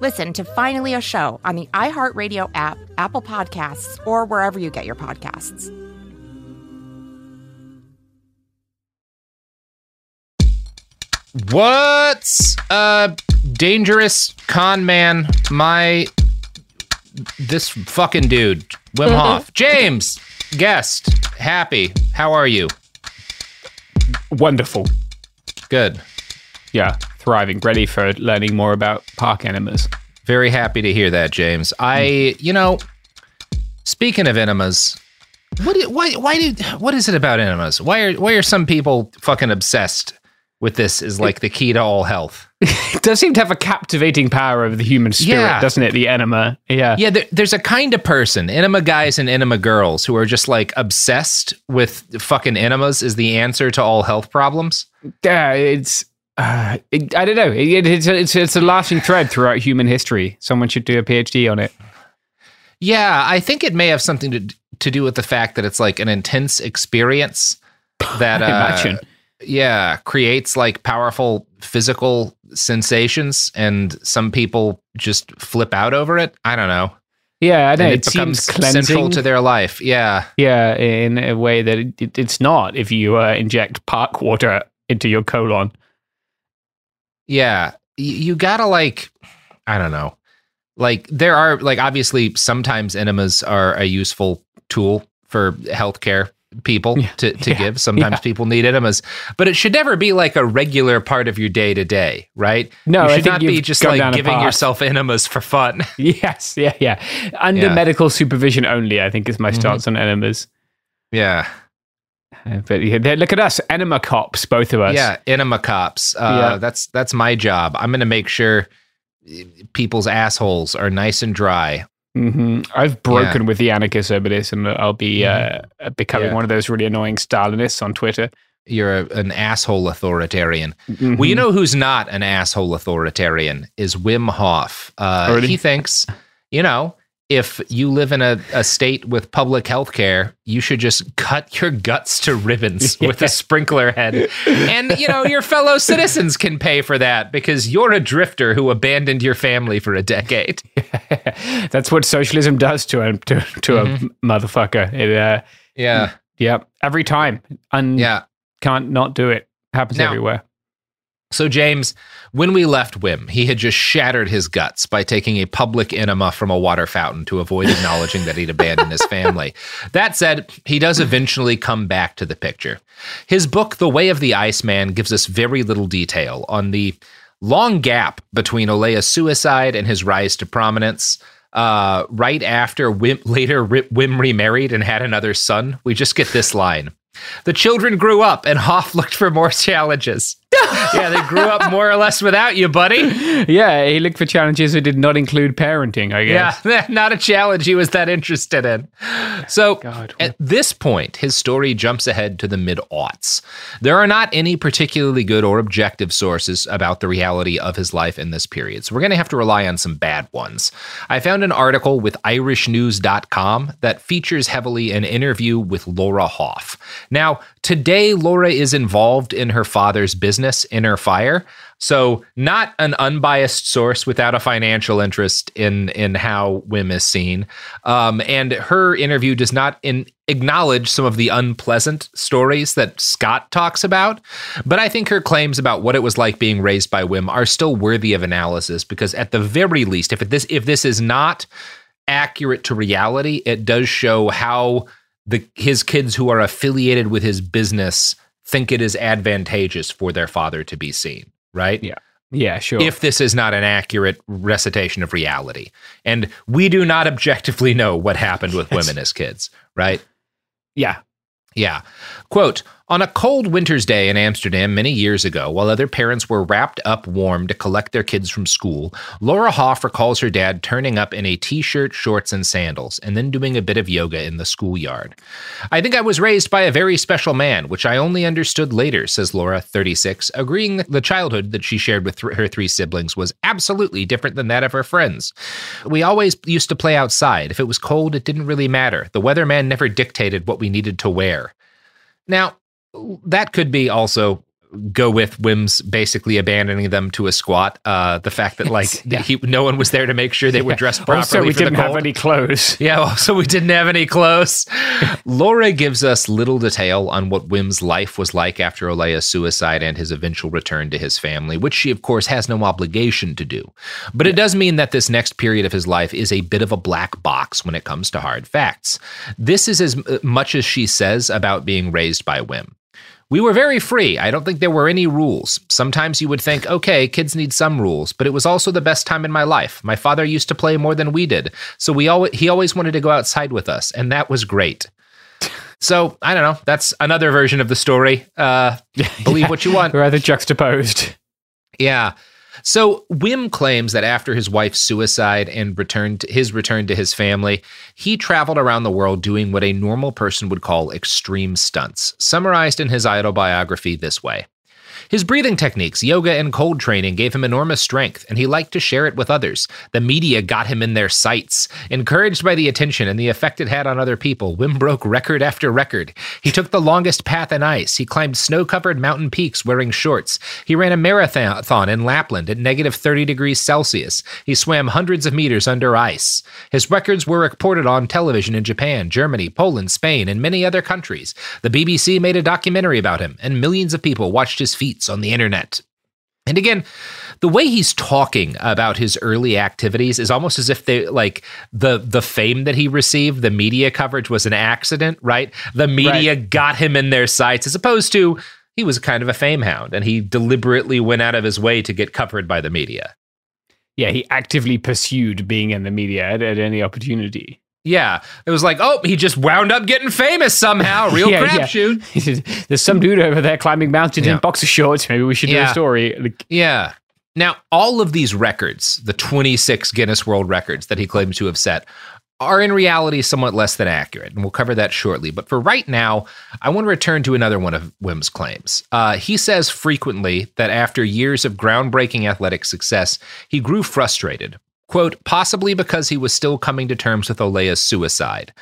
Listen to Finally a Show on the iHeartRadio app, Apple Podcasts, or wherever you get your podcasts. What's a dangerous con man? My this fucking dude, Wim Hof, James, guest, happy. How are you? Wonderful. Good. Yeah, thriving, ready for learning more about park enemas. Very happy to hear that, James. I, hmm. you know, speaking of enemas, what? do- Why? Why did? What is it about enemas? Why are Why are some people fucking obsessed with this? Is like the key to all health. It does seem to have a captivating power over the human spirit, Yeah. doesn't it? The enema. Yeah. Yeah, there, there's a kind of person, enema guys and enema girls, who are just like obsessed with fucking enemas is the answer to all health problems. Yeah, it's. Uh, it, I don't know. It, it's, a, it's it's a lasting thread throughout human history. Someone should do a PhD on it. Yeah, I think it may have something to to do with the fact that it's like an intense experience that uh, yeah creates like powerful physical sensations, and some people just flip out over it. I don't know. Yeah, I know. And It, it becomes seems cleansing central to their life. Yeah, Yeah, in a way that it, it's not if you uh, inject park water into your colon. Yeah. You gotta like, I don't know. Like there are like obviously sometimes enemas are a useful tool for healthcare people to, to yeah, give. Sometimes yeah. people need enemas, but it should never be like a regular part of your day to day, right? No, you should not be just like giving yourself enemas for fun. Yes, yeah, yeah. Under Yeah. medical supervision only, I think is my Mhm. stance on enemas. yeah, Uh, But yeah, look at us, enema cops, both of us. yeah, enema cops. Uh, Yeah. That's that's my job. I'm gonna make sure uh, people's assholes are nice and dry. hmm I've broken with the anarchists over this, and I'll be uh, becoming Yeah. one of those really annoying Stalinists on Twitter. You're a, an asshole authoritarian. Mhm. Well, you know who's not an asshole authoritarian is Wim Hof. Uh, Oh, really? He thinks, you know, if you live in a, a state with public health care, you should just cut your guts to ribbons with a sprinkler head. And, you know, your fellow citizens can pay for that because you're a drifter who abandoned your family for a decade. That's what socialism does to a to, to Mhm. a motherfucker. It, uh, Yeah. yeah, every time, and Yeah. can't not do it. Happens Now- everywhere. So, James, when we left Wim, he had just shattered his guts by taking a public enema from a water fountain to avoid acknowledging that he'd abandoned his family. That said, he does eventually come back to the picture. His book, The Way of the Iceman, gives us very little detail on the long gap between Olaya's suicide and his rise to prominence. Uh, right after Wim, later Wim remarried and had another son, we just get this line. The children grew up and Hof looked for more challenges. yeah, they grew up more or less without you, buddy. Yeah, he looked for challenges that did not include parenting, I guess. Yeah, not a challenge he was that interested in. So God, at this point, his story jumps ahead to the mid aughts. There are not any particularly good or objective sources about the reality of his life in this period, so we're going to have to rely on some bad ones. I found an article with IrishNews.com that features heavily an interview with Laura Hof. Now, today, Laura is involved in her father's business, Inner Fire. So, not an unbiased source without a financial interest in in how Wim is seen. Um, and her interview does not in, acknowledge some of the unpleasant stories that Scott talks about. But I think her claims about what it was like being raised by Wim are still worthy of analysis because, at the very least, if this if this is not accurate to reality, it does show how the his kids who are affiliated with his business think it is advantageous for their father to be seen right? Yeah. Yeah, sure. If this is not an accurate recitation of reality. And we do not objectively know what happened with women as kids, right? Yeah. Yeah. Quote On a cold winter's day in Amsterdam many years ago, while other parents were wrapped up warm to collect their kids from school, Laura Hof recalls her dad turning up in a t shirt, shorts, and sandals, and then doing a bit of yoga in the schoolyard. I think I was raised by a very special man, which I only understood later, says Laura, 36, agreeing that the childhood that she shared with th- her three siblings was absolutely different than that of her friends. We always used to play outside. If it was cold, it didn't really matter. The weatherman never dictated what we needed to wear. Now, that could be also go with Wim's basically abandoning them to a squat. Uh, the fact that like Yeah. he, no one was there to make sure they were dressed properly. Also, we didn't have any clothes. Yeah, also we didn't have any clothes. Laura gives us little detail on what Wim's life was like after Olaya's suicide and his eventual return to his family, which she, of course, has no obligation to do. But it does mean that this next period of his life is a bit of a black box when it comes to hard facts. This is as uh, much as she says about being raised by Wim. We were very free. I don't think there were any rules. Sometimes you would think, okay, kids need some rules, but it was also the best time in my life. My father used to play more than we did, so we always he always wanted to go outside with us, and that was great. So I don't know. That's another version of the story. Uh, believe what you want. Rather juxtaposed. Yeah. So Wim claims that after his wife's suicide and return to his return to his family, he traveled around the world doing what a normal person would call extreme stunts, summarized in his autobiography this way. His breathing techniques, yoga, and cold training gave him enormous strength, and he liked to share it with others. The media got him in their sights. Encouraged by the attention and the effect it had on other people, Wim broke record after record. He took the longest path in ice. He climbed snow covered mountain peaks wearing shorts. He ran a marathon in Lapland at negative 30 degrees Celsius. He swam hundreds of meters under ice. His records were reported on television in Japan, Germany, Poland, Spain, and many other countries. The BBC made a documentary about him, and millions of people watched his feats on the internet. And again, the way he's talking about his early activities is almost as if they like the the fame that he received, the media coverage was an accident, right? The media got him in their sights as opposed to he was kind of a fame hound and he deliberately went out of his way to get covered by the media. Yeah, he actively pursued being in the media at, at any opportunity. Yeah, it was like, oh, he just wound up getting famous somehow. Real Yeah, yeah. crapshoot. Said, There's some dude over there climbing mountains Yeah. in boxer shorts. Maybe we should do a story. Like, Yeah. Now, all of these records, the 26 Guinness World Records that he claims to have set, are in reality somewhat less than accurate, and we'll cover that shortly. But for right now, I want to return to another one of Wim's claims. Uh, he says frequently that after years of groundbreaking athletic success, he grew frustrated. Quote, possibly because he was still coming to terms with Olaya's suicide.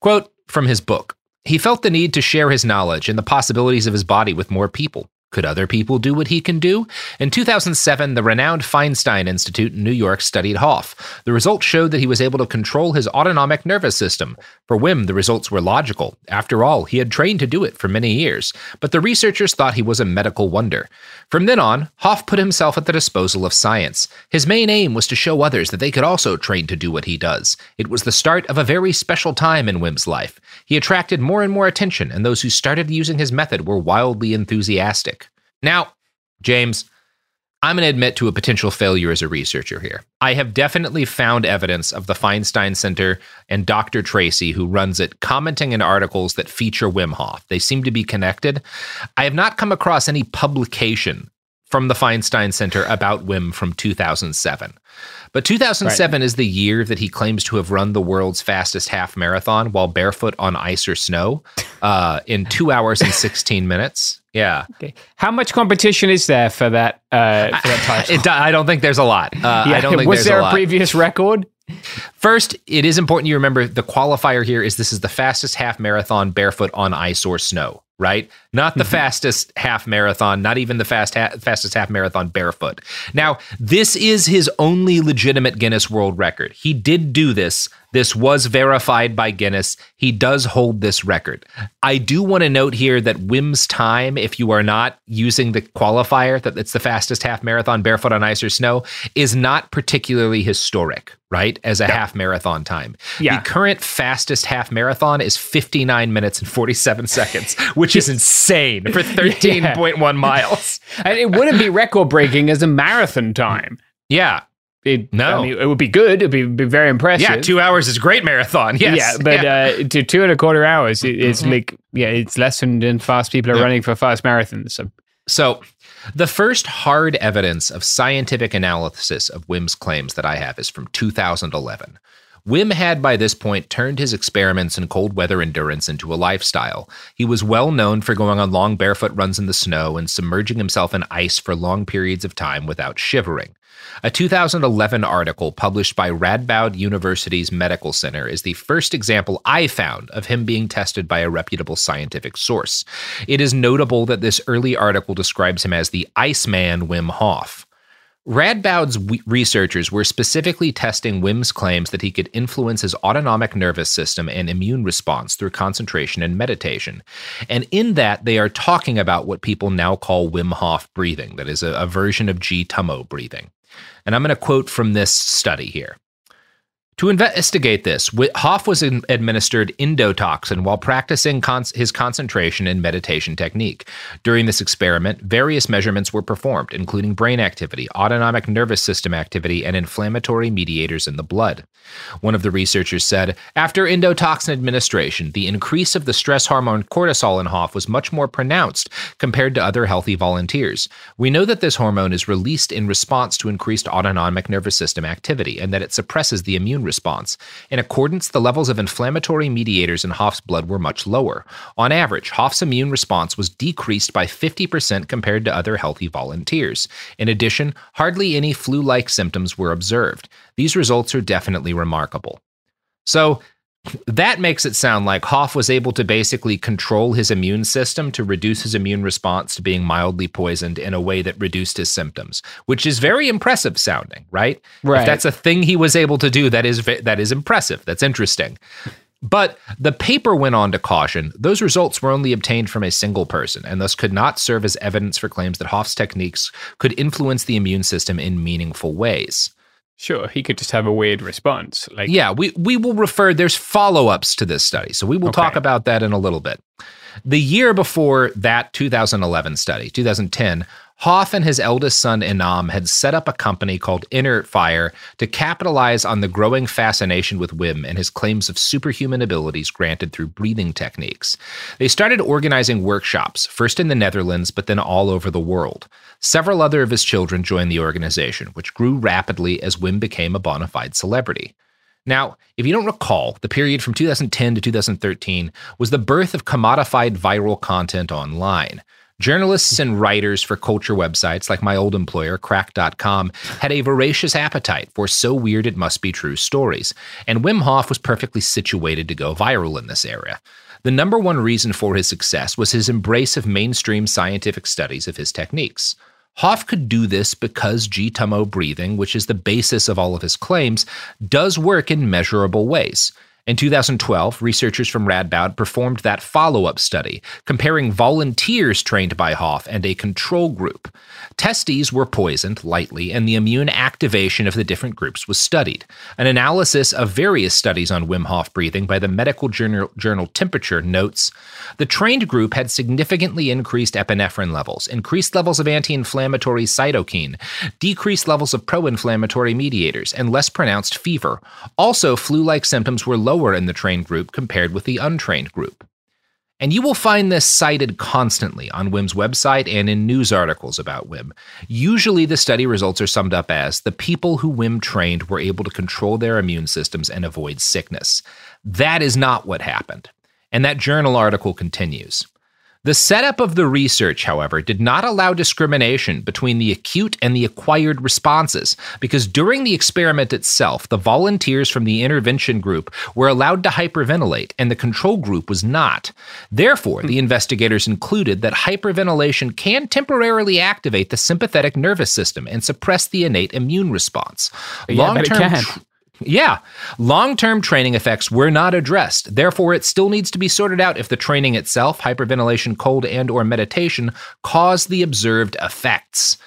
Quote from his book He felt the need to share his knowledge and the possibilities of his body with more people. Could other people do what he can do? In 2007, the renowned Feinstein Institute in New York studied Hof. The results showed that he was able to control his autonomic nervous system. For Wim, the results were logical. After all, he had trained to do it for many years, but the researchers thought he was a medical wonder. From then on, Hof put himself at the disposal of science. His main aim was to show others that they could also train to do what he does. It was the start of a very special time in Wim's life. He attracted more and more attention, and those who started using his method were wildly enthusiastic. Now, James, I'm going to admit to a potential failure as a researcher here. I have definitely found evidence of the Feinstein Center and Dr. Tracey, who runs it, commenting in articles that feature Wim Hof. They seem to be connected. I have not come across any publication from the Feinstein Center about Wim from 2007. But 2007 right. is the year that he claims to have run the world's fastest half marathon while barefoot on ice or snow uh, in two hours and 16 minutes. Yeah. Okay. How much competition is there for that? Uh, for that title? It, I don't think there's a lot. Uh, yeah. I don't think Was there a, a previous record? First, it is important you remember the qualifier here is this is the fastest half marathon barefoot on ice or snow right? Not the mm-hmm. fastest half marathon, not even the fast ha- fastest half marathon barefoot. Now, this is his only legitimate Guinness World Record. He did do this this was verified by Guinness. He does hold this record. I do want to note here that Wim's time, if you are not using the qualifier that it's the fastest half marathon barefoot on ice or snow, is not particularly historic, right? As a yeah. half marathon time. Yeah. The current fastest half marathon is 59 minutes and 47 seconds, which is insane for 13.1 yeah. miles. and it wouldn't be record breaking as a marathon time. Yeah. It, no, I mean, it would be good. It'd be, be, very impressive. Yeah, two hours is a great marathon. Yes. Yeah, but yeah. Uh, to two and a quarter hours, it, it's mm-hmm. like yeah, it's less than, than fast people are running for fast marathons. So. so, the first hard evidence of scientific analysis of Wim's claims that I have is from 2011. Wim had by this point turned his experiments in cold weather endurance into a lifestyle. He was well known for going on long barefoot runs in the snow and submerging himself in ice for long periods of time without shivering. A 2011 article published by Radboud University's Medical Center is the first example I found of him being tested by a reputable scientific source. It is notable that this early article describes him as the Iceman Wim Hof. Radboud's researchers were specifically testing Wim's claims that he could influence his autonomic nervous system and immune response through concentration and meditation. And in that, they are talking about what people now call Wim Hof breathing, that is a, a version of G Tummo breathing. And I'm going to quote from this study here. To investigate this, Hof was administered endotoxin while practicing his concentration and meditation technique. During this experiment, various measurements were performed, including brain activity, autonomic nervous system activity, and inflammatory mediators in the blood. One of the researchers said, After endotoxin administration, the increase of the stress hormone cortisol in Hof was much more pronounced compared to other healthy volunteers. We know that this hormone is released in response to increased autonomic nervous system activity and that it suppresses the immune response. In accordance, the levels of inflammatory mediators in Hof's blood were much lower. On average, Hof's immune response was decreased by 50% compared to other healthy volunteers. In addition, hardly any flu like symptoms were observed. These results are definitely remarkable. So, that makes it sound like Hof was able to basically control his immune system to reduce his immune response to being mildly poisoned in a way that reduced his symptoms, which is very impressive sounding, right? Right. If that's a thing he was able to do, that is that is impressive. That's interesting. But the paper went on to caution those results were only obtained from a single person and thus could not serve as evidence for claims that Hof's techniques could influence the immune system in meaningful ways. Sure, he could just have a weird response. Like Yeah, we, we will refer there's follow-ups to this study. So we will okay. talk about that in a little bit. The year before that 2011 study, 2010, Hof and his eldest son Enahm had set up a company called Inner Fire to capitalize on the growing fascination with Wim and his claims of superhuman abilities granted through breathing techniques. They started organizing workshops, first in the Netherlands, but then all over the world. Several other of his children joined the organization, which grew rapidly as Wim became a bona fide celebrity. Now, if you don't recall, the period from 2010 to 2013 was the birth of commodified viral content online. Journalists and writers for culture websites like my old employer, Cracked.com, had a voracious appetite for so weird it must be true stories, and Wim Hof was perfectly situated to go viral in this area. The number one reason for his success was his embrace of mainstream scientific studies of his techniques. Hof could do this because G Tummo breathing, which is the basis of all of his claims, does work in measurable ways. In 2012, researchers from Radboud performed that follow up study, comparing volunteers trained by Hof and a control group. Testes were poisoned lightly, and the immune activation of the different groups was studied. An analysis of various studies on Wim Hof breathing by the medical journal, journal Temperature notes the trained group had significantly increased epinephrine levels, increased levels of anti inflammatory cytokine, decreased levels of pro inflammatory mediators, and less pronounced fever. Also, flu like symptoms were lower in the trained group compared with the untrained group. And you will find this cited constantly on WIM's website and in news articles about WIM. Usually, the study results are summed up as the people who WIM trained were able to control their immune systems and avoid sickness. That is not what happened. And that journal article continues. The setup of the research, however, did not allow discrimination between the acute and the acquired responses, because during the experiment itself, the volunteers from the intervention group were allowed to hyperventilate, and the control group was not. Therefore, the hmm. investigators included that hyperventilation can temporarily activate the sympathetic nervous system and suppress the innate immune response. Yeah, but it can. tr- yeah. Long term training effects were not addressed. Therefore, it still needs to be sorted out if the training itself, hyperventilation, cold, and or meditation caused the observed effects.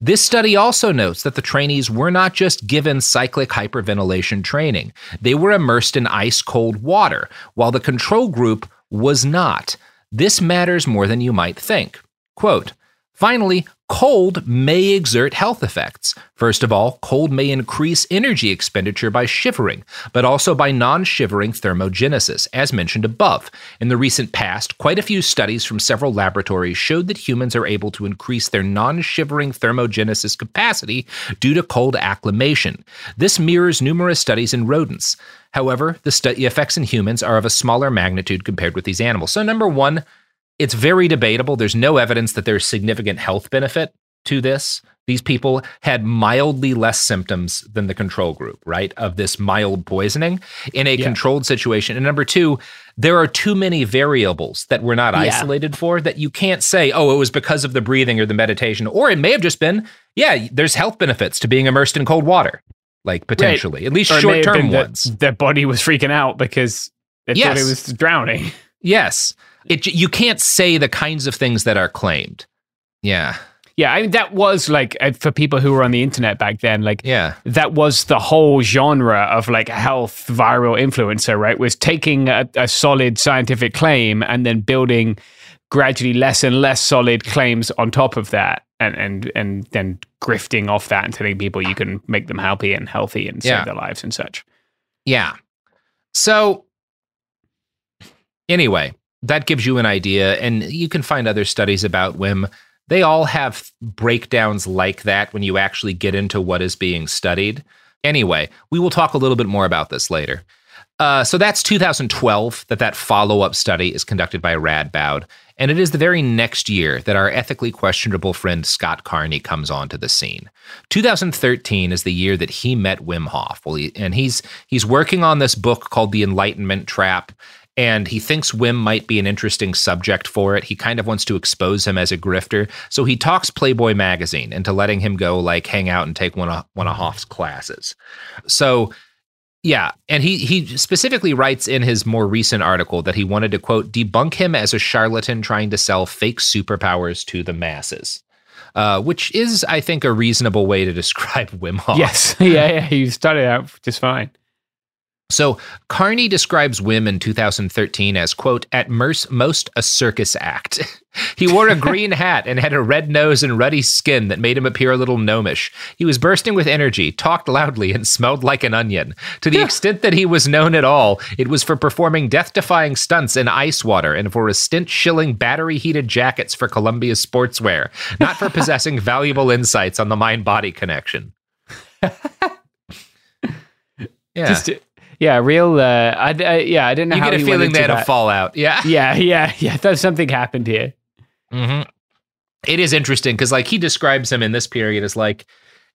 This study also notes that the trainees were not just given cyclic hyperventilation training. They were immersed in ice cold water, while the control group was not. This matters more than you might think. Quote, Finally, cold may exert health effects. First of all, cold may increase energy expenditure by shivering, but also by non shivering thermogenesis, as mentioned above. In the recent past, quite a few studies from several laboratories showed that humans are able to increase their non shivering thermogenesis capacity due to cold acclimation. This mirrors numerous studies in rodents. However, the effects in humans are of a smaller magnitude compared with these animals. So, number one, it's very debatable. There's no evidence that there's significant health benefit to this. These people had mildly less symptoms than the control group, right? Of this mild poisoning in a Yeah. controlled situation. And number two, there are too many variables that we're not Yeah. isolated for that you can't say, oh, it was because of the breathing or the meditation. Or it may have just been, yeah, there's health benefits to being immersed in cold water, like potentially, at least Or it may short term been that ones. Their body was freaking out because they thought it was drowning. Yes. It, you can't say the kinds of things that are claimed. Yeah. Yeah, I mean that was like uh, for people who were on the internet back then, like Yeah. that was the whole genre of like health viral influencer, right? Was taking a, a solid scientific claim and then building gradually less and less solid claims on top of that, and and and then grifting off that and telling people you can make them happy and healthy and Yeah. save their lives and such. Yeah. So, anyway, that gives you an idea. And you can find other studies about WIM. They all have breakdowns like that when you actually get into what is being studied. Anyway, we will talk a little bit more about this later. Uh, so that's 2012 that that follow-up study is conducted by Rad Radboud, and it is the very next year that our ethically questionable friend Scott Carney comes onto the scene. 2013 is the year that he met Wim Hof, well, he, and he's he's working on this book called The Enlightenment Trap, and he thinks Wim might be an interesting subject for it. He kind of wants to expose him as a grifter, so he talks Playboy magazine into letting him go like hang out and take one of one of Hof's classes. So yeah, and he he specifically writes in his more recent article that he wanted to quote debunk him as a charlatan trying to sell fake superpowers to the masses. Uh, which is, I think, a reasonable way to describe Wim Hof. Yes, yeah, yeah. You started out just fine. So Carney describes Wim in 2013 as, quote, at most, most a circus act. he wore a green hat and had a red nose and ruddy skin that made him appear a little gnomish. He was bursting with energy, talked loudly, and smelled like an onion. To the extent that he was known at all, it was for performing death defying stunts in ice water and for his stint shilling battery heated jackets for Columbia Sportswear, not for possessing valuable insights on the mind body connection. Yeah. Just yeah, real. Uh, I, I yeah, I didn't know how you get a feeling they had a fallout. Yeah. Yeah, yeah, yeah. There's something happened here. hmm It is interesting because, like, he describes him in this period as like,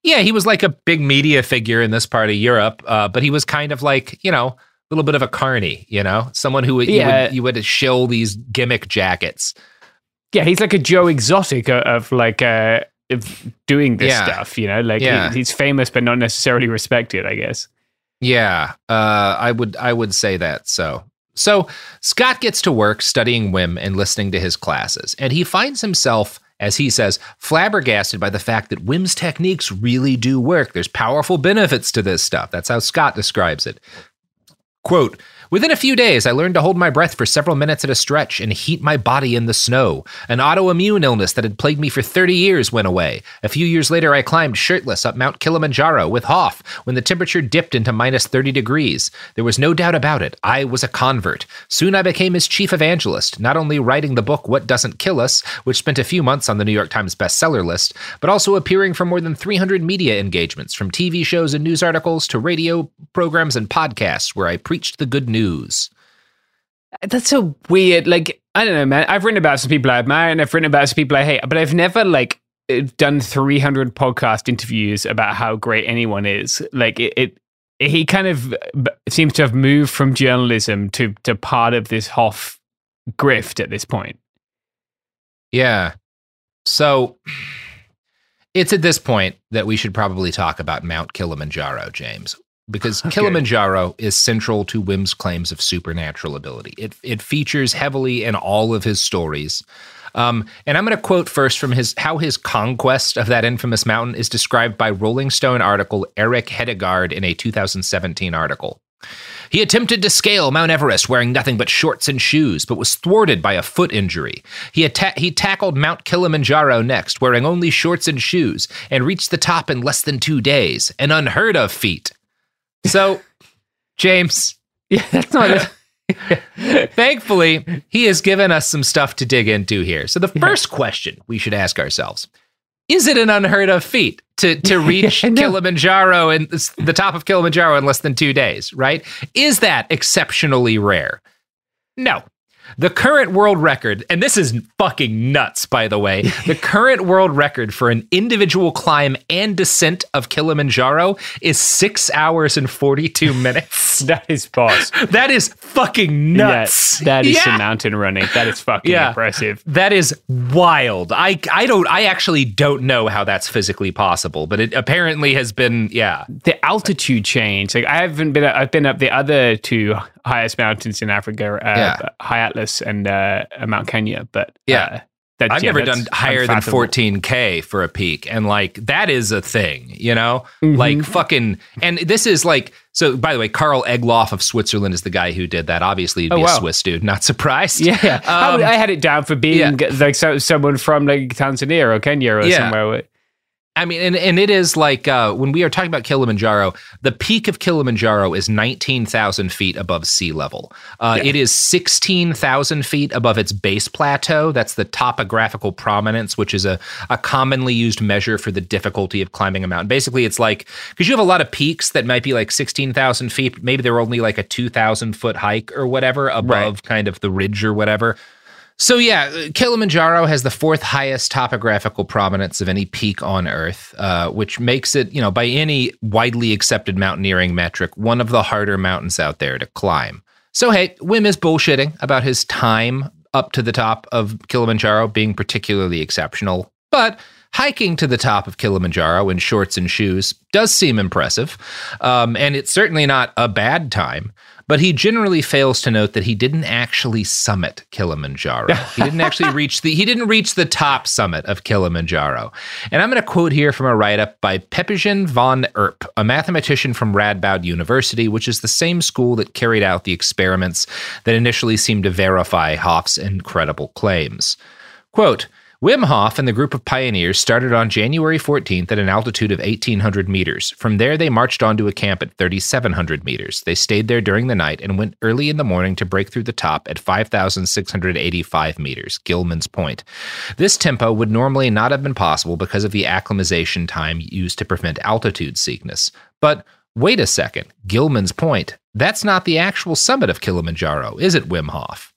yeah, he was like a big media figure in this part of Europe, uh, but he was kind of like, you know, a little bit of a carny, you know, someone who would, you, Yeah. would you would shill these gimmick jackets. Yeah, he's like a Joe Exotic of, of like uh, of doing this Yeah. stuff. You know, like he- he's famous but not necessarily respected. I guess. Yeah, uh, I would I would say that. So so Scott gets to work studying Wim and listening to his classes, and he finds himself, as he says, flabbergasted by the fact that Wim's techniques really do work. There's powerful benefits to this stuff. That's how Scott describes it. Quote, Within a few days, I learned to hold my breath for several minutes at a stretch and heat my body in the snow. An autoimmune illness that had plagued me for 30 years went away. A few years later, I climbed shirtless up Mount Kilimanjaro with Hof when the temperature dipped into minus 30 degrees. There was no doubt about it. I was a convert. Soon I became his chief evangelist, not only writing the book What Doesn't Kill Us, which spent a few months on the New York Times bestseller list, but also appearing for more than 300 media engagements, from TV shows and news articles to radio programs and podcasts where I preached the good news. That's so weird. Like, I don't know, man. I've written about some people I admire and I've written about some people I hate, but I've never like uh, done 300 podcast interviews about how great anyone is. Like, it, it he kind of seems to have moved from journalism to to part of this Hof grift at this point. Yeah. So it's at this point that we should probably talk about Mount Kilimanjaro, James because okay. Kilimanjaro is central to Wim's claims of supernatural ability. It it features heavily in all of his stories. Um, and I'm going to quote first from his how his conquest of that infamous mountain is described by Rolling Stone article Eric Hedegaard in a 2017 article. He attempted to scale Mount Everest wearing nothing but shorts and shoes, but was thwarted by a foot injury. He, atta- he tackled Mount Kilimanjaro next, wearing only shorts and shoes, and reached the top in less than two days, an unheard of feat. So, James, yeah, that's not it. Thankfully, he has given us some stuff to dig into here. So, the first yeah. question we should ask ourselves is it an unheard of feat to, to reach no. Kilimanjaro and the top of Kilimanjaro in less than two days, right? Is that exceptionally rare? No. The current world record, and this is fucking nuts, by the way. The current world record for an individual climb and descent of Kilimanjaro is six hours and 42 minutes. that is boss. That is fucking nuts. Yeah, that is yeah. some mountain running. That is fucking yeah. impressive. That is wild. I, I don't, I actually don't know how that's physically possible, but it apparently has been, yeah. The altitude change. Like I haven't been, I've been up the other two highest mountains in Africa, uh, yeah. High Atlas and uh, Mount Kenya. But yeah. Uh, I've yeah, never done higher than 14K for a peak. And like, that is a thing, you know? Mm-hmm. Like, fucking. And this is like, so by the way, Karl Egloff of Switzerland is the guy who did that. Obviously, he'd be oh, wow. a Swiss dude. Not surprised. Yeah. yeah. Um, I, I, had it down for being yeah. like so, someone from like Tanzania or Kenya or yeah. somewhere. I mean, and, and it is like uh, when we are talking about Kilimanjaro, the peak of Kilimanjaro is 19,000 feet above sea level. Uh, yeah. It is 16,000 feet above its base plateau. That's the topographical prominence, which is a, a commonly used measure for the difficulty of climbing a mountain. Basically, it's like because you have a lot of peaks that might be like 16,000 feet, maybe they're only like a 2,000 foot hike or whatever above right. kind of the ridge or whatever. So yeah, Kilimanjaro has the fourth highest topographical prominence of any peak on Earth, uh, which makes it, you know, by any widely accepted mountaineering metric, one of the harder mountains out there to climb. So hey, Wim is bullshitting about his time up to the top of Kilimanjaro being particularly exceptional, but hiking to the top of Kilimanjaro in shorts and shoes does seem impressive, um, and it's certainly not a bad time. But he generally fails to note that he didn't actually summit Kilimanjaro. he didn't actually reach the he didn't reach the top summit of Kilimanjaro. And I'm going to quote here from a write-up by Pepijn van Erp, a mathematician from Radboud University, which is the same school that carried out the experiments that initially seemed to verify Hof's incredible claims. Quote, Wim Hof and the group of pioneers started on January 14th at an altitude of 1,800 meters. From there, they marched on to a camp at 3,700 meters. They stayed there during the night and went early in the morning to break through the top at 5,685 meters, Gilman's Point. This tempo would normally not have been possible because of the acclimatization time used to prevent altitude sickness. But wait a second, Gilman's Point, that's not the actual summit of Kilimanjaro, is it, Wim Hof?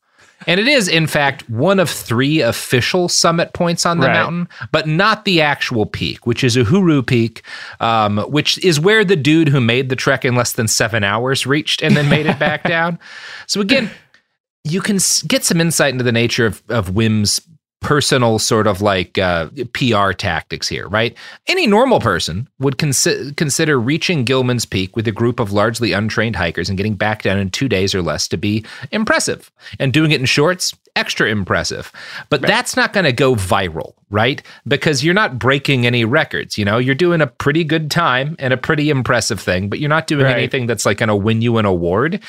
And it is, in fact, one of three official summit points on the right. mountain, but not the actual peak, which is Uhuru Peak, um, which is where the dude who made the trek in less than seven hours reached and then made it back down. So, again, you can get some insight into the nature of, of Wim's personal sort of like uh, PR tactics here, right? Any normal person would consi- consider reaching Gilman's Peak with a group of largely untrained hikers and getting back down in two days or less to be impressive. And doing it in shorts, extra impressive. But right. that's not going to go viral, right? Because you're not breaking any records. You know, you're doing a pretty good time and a pretty impressive thing, but you're not doing right. anything that's like going to win you an award.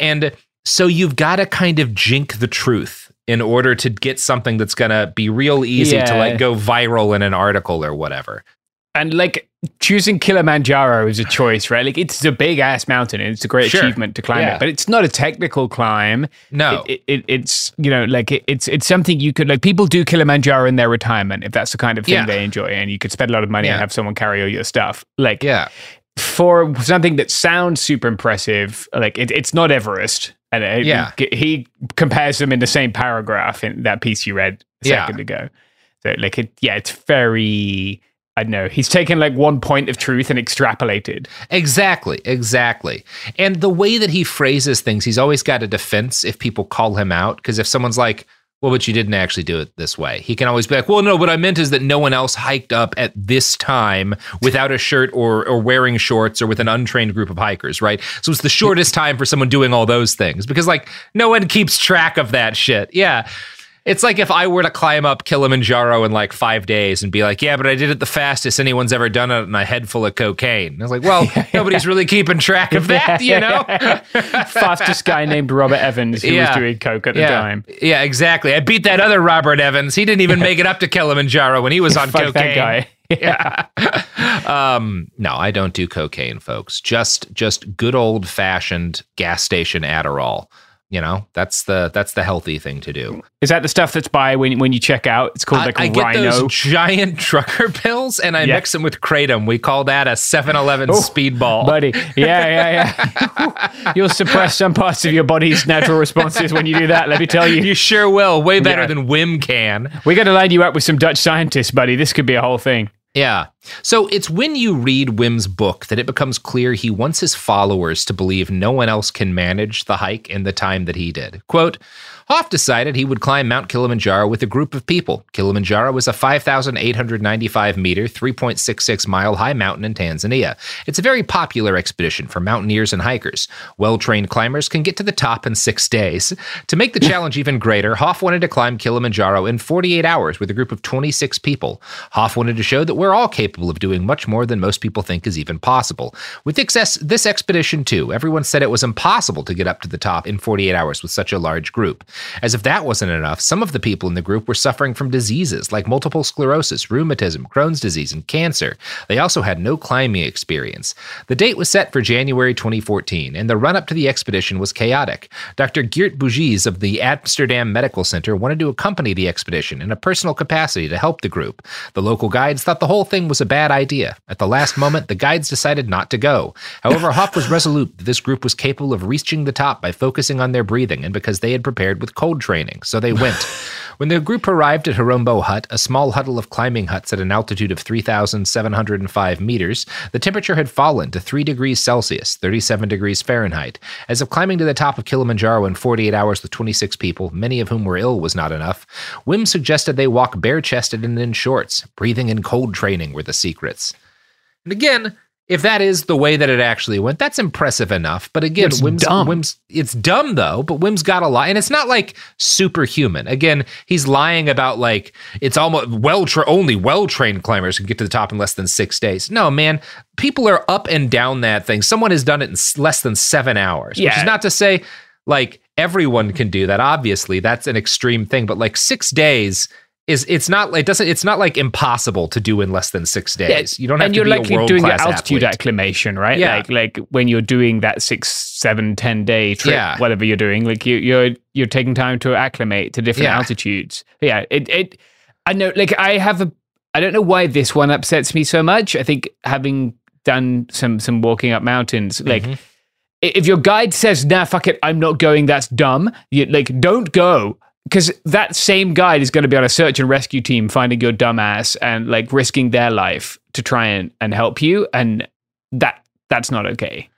And so you've got to kind of jink the truth in order to get something that's going to be real easy yeah. to like go viral in an article or whatever. And like choosing Kilimanjaro is a choice, right? Like it's a big ass mountain and it's a great sure. achievement to climb yeah. it, but it's not a technical climb. No, it, it, it's you know like it, it's it's something you could like people do Kilimanjaro in their retirement if that's the kind of thing yeah. they enjoy, and you could spend a lot of money yeah. and have someone carry all your stuff. Like yeah, for something that sounds super impressive, like it, it's not Everest. And it, yeah. he compares them in the same paragraph in that piece you read a second yeah. ago. So like it, yeah, it's very. I don't know. He's taken like one point of truth and extrapolated. Exactly, exactly. And the way that he phrases things, he's always got a defense if people call him out. Because if someone's like, well, but you didn't actually do it this way. He can always be like, well, no, what I meant is that no one else hiked up at this time without a shirt or, or wearing shorts or with an untrained group of hikers, right? So it's the shortest time for someone doing all those things because, like, no one keeps track of that shit. Yeah. It's like if I were to climb up Kilimanjaro in like five days and be like, yeah, but I did it the fastest anyone's ever done it in a head full of cocaine. I was like, well, nobody's really keeping track of that, you know? Fastest guy named Robert Evans who yeah. was doing coke at the time. Yeah, exactly. I beat that other Robert Evans. He didn't even make it up to Kilimanjaro when he was on Fuck cocaine. That guy. yeah. um, no, I don't do cocaine, folks. Just just good old fashioned gas station Adderall you know that's the that's the healthy thing to do. Is that the stuff that's by when when you check out? It's called like I, I get those giant trucker pills and i yeah. mix them with kratom. We call that a 7-eleven oh, speedball. buddy. Yeah yeah yeah. You'll suppress some parts of your body's natural responses when you do that let me tell you. You sure will. Way better yeah. than wim can. We got to line you up with some dutch scientists buddy. This could be a whole thing yeah. So it's when you read Wim's book that it becomes clear he wants his followers to believe no one else can manage the hike in the time that he did. Quote, Hof decided he would climb Mount Kilimanjaro with a group of people. Kilimanjaro is a 5,895 meter, 3.66 mile high mountain in Tanzania. It's a very popular expedition for mountaineers and hikers. Well trained climbers can get to the top in six days. To make the challenge even greater, Hof wanted to climb Kilimanjaro in 48 hours with a group of 26 people. Hof wanted to show that we're all capable of doing much more than most people think is even possible. With this, this expedition, too, everyone said it was impossible to get up to the top in 48 hours with such a large group. As if that wasn't enough, some of the people in the group were suffering from diseases like multiple sclerosis, rheumatism, Crohn's disease, and cancer. They also had no climbing experience. The date was set for January 2014, and the run up to the expedition was chaotic. Dr. Geert Buijze of the Amsterdam Medical Center wanted to accompany the expedition in a personal capacity to help the group. The local guides thought the whole thing was a bad idea. At the last moment, the guides decided not to go. However, Hof was resolute that this group was capable of reaching the top by focusing on their breathing and because they had prepared with cold training, so they went. when the group arrived at Horombo Hut, a small huddle of climbing huts at an altitude of 3,705 meters, the temperature had fallen to 3 degrees Celsius, 37 degrees Fahrenheit. As if climbing to the top of Kilimanjaro in 48 hours with 26 people, many of whom were ill, was not enough, Wim suggested they walk bare chested and in shorts. Breathing and cold training were the secrets. And again, if that is the way that it actually went, that's impressive enough. But again, it's Wim's, dumb. Wim's it's dumb though, but Wim's got a lie. And it's not like superhuman. Again, he's lying about like it's almost well tra- only well trained climbers can get to the top in less than six days. No, man, people are up and down that thing. Someone has done it in less than seven hours, yeah. which is not to say like everyone can do that. Obviously, that's an extreme thing, but like six days is it's not it doesn't it's not like impossible to do in less than six days. Yeah, you don't have to do that. and to you're likely doing class altitude athlete. acclimation, right? Yeah. Like like when you're doing that six, seven, ten day trip, Yeah. whatever you're doing, like you, you're you're taking time to acclimate to different Yeah. altitudes. Yeah, it it I know like I have a I don't know why this one upsets me so much. I think having done some some walking up mountains, like Mm-hmm. if your guide says, "Nah, fuck it, I'm not going," that's dumb. You like don't go because that same guide is going to be on a search and rescue team finding your dumbass and like risking their life to try and, and help you, and that that's not okay.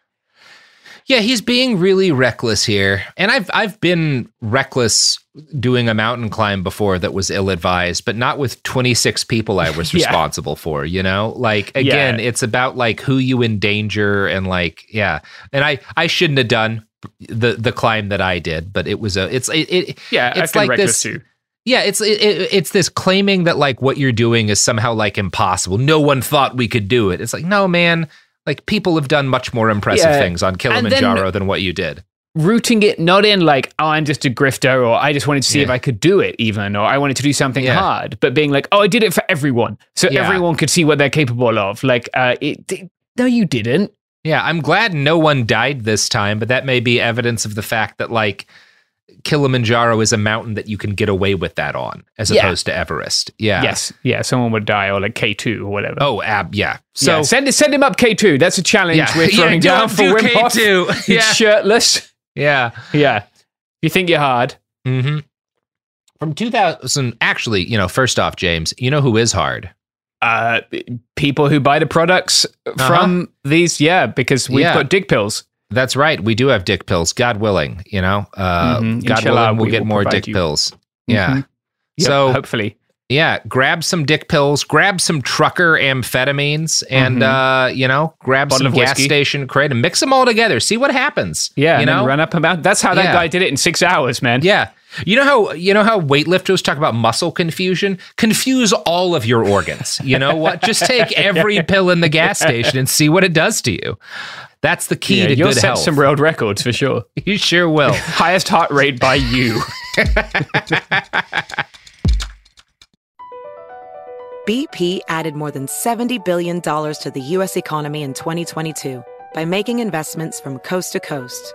Yeah, he's being really reckless here. And I've I've been reckless doing a mountain climb before that was ill advised, but not with 26 people I was Yeah. responsible for, you know? Like again, Yeah. it's about like who you endanger and like yeah. And I I shouldn't have done the the climb that I did, but it was a it's it, it Yeah, it's like this too. yeah, it's it, it, it's this claiming that like what you're doing is somehow like impossible. No one thought we could do it. It's like no man, like people have done much more impressive Yeah. things on And then- Kilimanjaro than what you did. rooting it not in like oh i'm just a grifter or i just wanted to see if i could do it even or i wanted to do something Yeah. hard but being like oh i did it for everyone so Yeah. everyone could see what they're capable of like uh it, it- no you didn't Yeah, I'm glad no one died this time, but that may be evidence of the fact that like Kilimanjaro is a mountain that you can get away with that on, as Yeah. opposed to Everest. Yeah. yes yeah someone would die or like k2 or whatever Oh, ab. Yeah. so So send send him up k2 that's a challenge Yeah. we're throwing do- down for do Wim Hof. K2. He's Yeah. shirtless yeah. yeah you think you're hard Mm-hmm. From 2000, actually, you know, first off, James, you know who is hard? Uh people who buy the products from these yeah because we've Uh-huh. Yeah. got dick pills That's right. We do have dick pills. God willing, you know. Uh, Mhm. God Inshallah, willing, we'll we get more dick you. pills. Yeah. Mhm. Yep, So hopefully yeah, grab some dick pills, grab some trucker amphetamines, and uh, you know, grab Mm-hmm. Bottle some gas whiskey. station crate and mix them all together. See what happens. Yeah, you and know, run up about. That's how that Yeah. guy did it in six hours, man. Yeah. You know how you know how weightlifters talk about muscle confusion? Confuse all of your organs. You know what? Just take every pill in the gas station and see what it does to you. That's the key Yeah, to you'll good set health. some world records for sure. you sure will. Highest heart rate by you. BP added more than $70 billion to the U.S. economy in 2022 by making investments from coast to coast.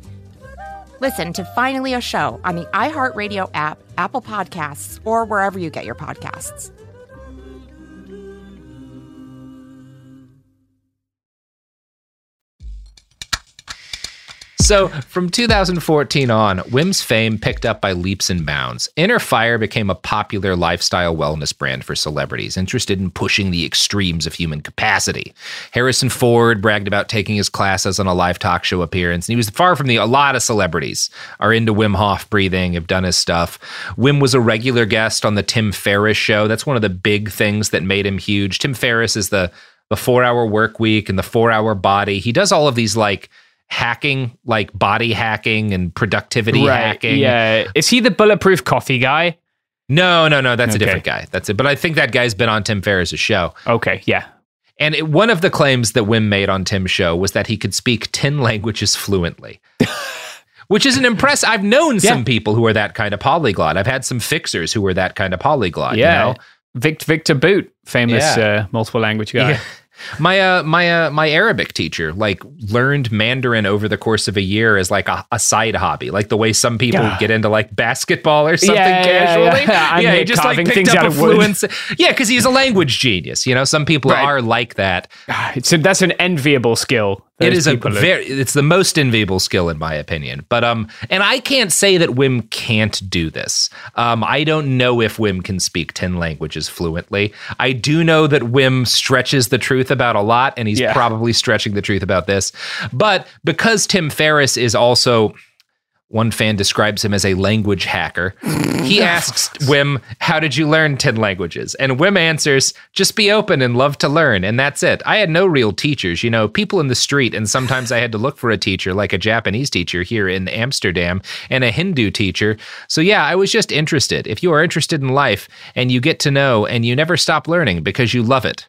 Listen to Finally a Show on the iHeartRadio app, Apple Podcasts, or wherever you get your podcasts. So, from 2014 on, Wim's fame picked up by leaps and bounds. Inner Fire became a popular lifestyle wellness brand for celebrities interested in pushing the extremes of human capacity. Harrison Ford bragged about taking his classes on a live talk show appearance, and he was far from the. A lot of celebrities are into Wim Hof breathing, have done his stuff. Wim was a regular guest on the Tim Ferriss show. That's one of the big things that made him huge. Tim Ferriss is the the four hour work week and the four hour body. He does all of these like hacking, like body hacking and productivity hacking. Yeah. Is he the bulletproof coffee guy? No, no, no. That's Okay. a different guy. That's it. But I think that guy's been on Tim Ferriss's show. Okay, yeah. And it, one of the claims that Wim made on Tim's show was that he could speak 10 languages fluently. Which is an impress. I've known some Yeah. people who are that kind of polyglot. I've had some fixers who were that kind of polyglot. yeah. You know? Vic- Viktor Bout, famous Yeah. uh, multiple language guy. Yeah. My uh my uh my Arabic teacher like learned Mandarin over the course of a year as like a, a side hobby, like the way some people Yeah. get into like basketball or something Yeah, yeah, casually. yeah. I'm he just like picked up a fluency. Yeah, because he's a language genius. You know, some people Right. are like that. It's that's an enviable skill. It is a people are- very it's the most enviable skill in my opinion. But um and I can't say that Wim can't do this. Um I don't know if Wim can speak 10 languages fluently. I do know that Wim stretches the truth about a lot and he's Yeah. probably stretching the truth about this. But because Tim Ferriss is also one fan describes him as a language hacker. He asks Wim, How did you learn 10 languages? And Wim answers, Just be open and love to learn. And that's it. I had no real teachers, you know, people in the street. And sometimes I had to look for a teacher, like a Japanese teacher here in Amsterdam and a Hindu teacher. So yeah, I was just interested. If you are interested in life and you get to know and you never stop learning because you love it.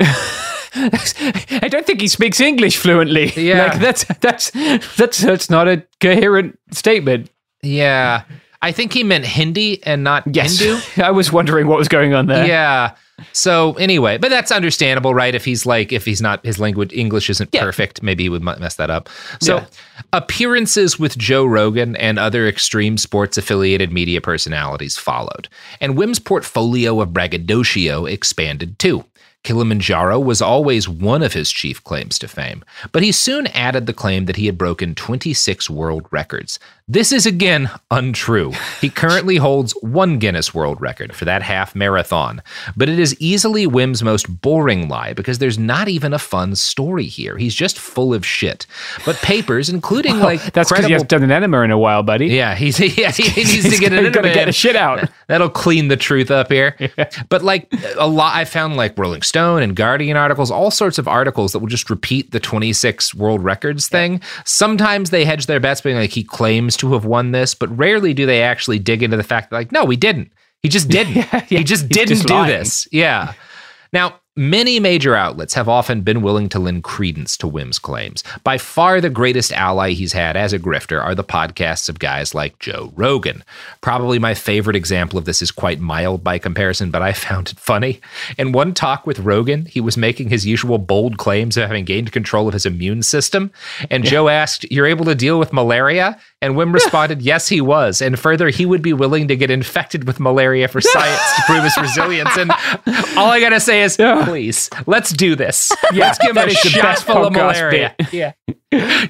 I don't think he speaks English fluently. Yeah. like that's that's that's that's not a coherent statement. Yeah. I think he meant Hindi and not Yes, Hindu. I was wondering what was going on there. Yeah. So anyway, but that's understandable, right? If he's like, if he's not, his language English isn't perfect, maybe he would mess that up. So Yeah. appearances with Joe Rogan and other extreme sports affiliated media personalities followed, and Wim's portfolio of braggadocio expanded too. Kilimanjaro was always one of his chief claims to fame, but he soon added the claim that he had broken 26 world records. This is again untrue. He currently holds one Guinness World Record for that half marathon, but it is easily Wim's most boring lie because there's not even a fun story here. He's just full of shit. But papers, including like That's because he hasn't done an enema in a while, buddy. yeah, he's yeah, he needs to get in gotta get the shit out. That'll clean the truth up here. But like a lot, I found like Rolling Stone and Guardian articles, all sorts of articles that will just repeat the 26 world records thing. Sometimes they hedge their bets, being like he claims to have won this, but rarely do they actually dig into the fact that like, no, we didn't. He just didn't. he just didn't just do lying. this. Yeah. Now, many major outlets have often been willing to lend credence to Wim's claims. By far the greatest ally he's had as a grifter are the podcasts of guys like Joe Rogan. Probably my favorite example of this is quite mild by comparison, but I found it funny. In one talk with Rogan, he was making his usual bold claims of having gained control of his immune system. And Joe asked, You're able to deal with malaria? And Wim responded, Yes, he was. And further, he would be willing to get infected with malaria for science to prove his resilience. And all I gotta say is, please, let's do this. Yeah, let's give him that a is the shot best full of malaria. bit. Yeah.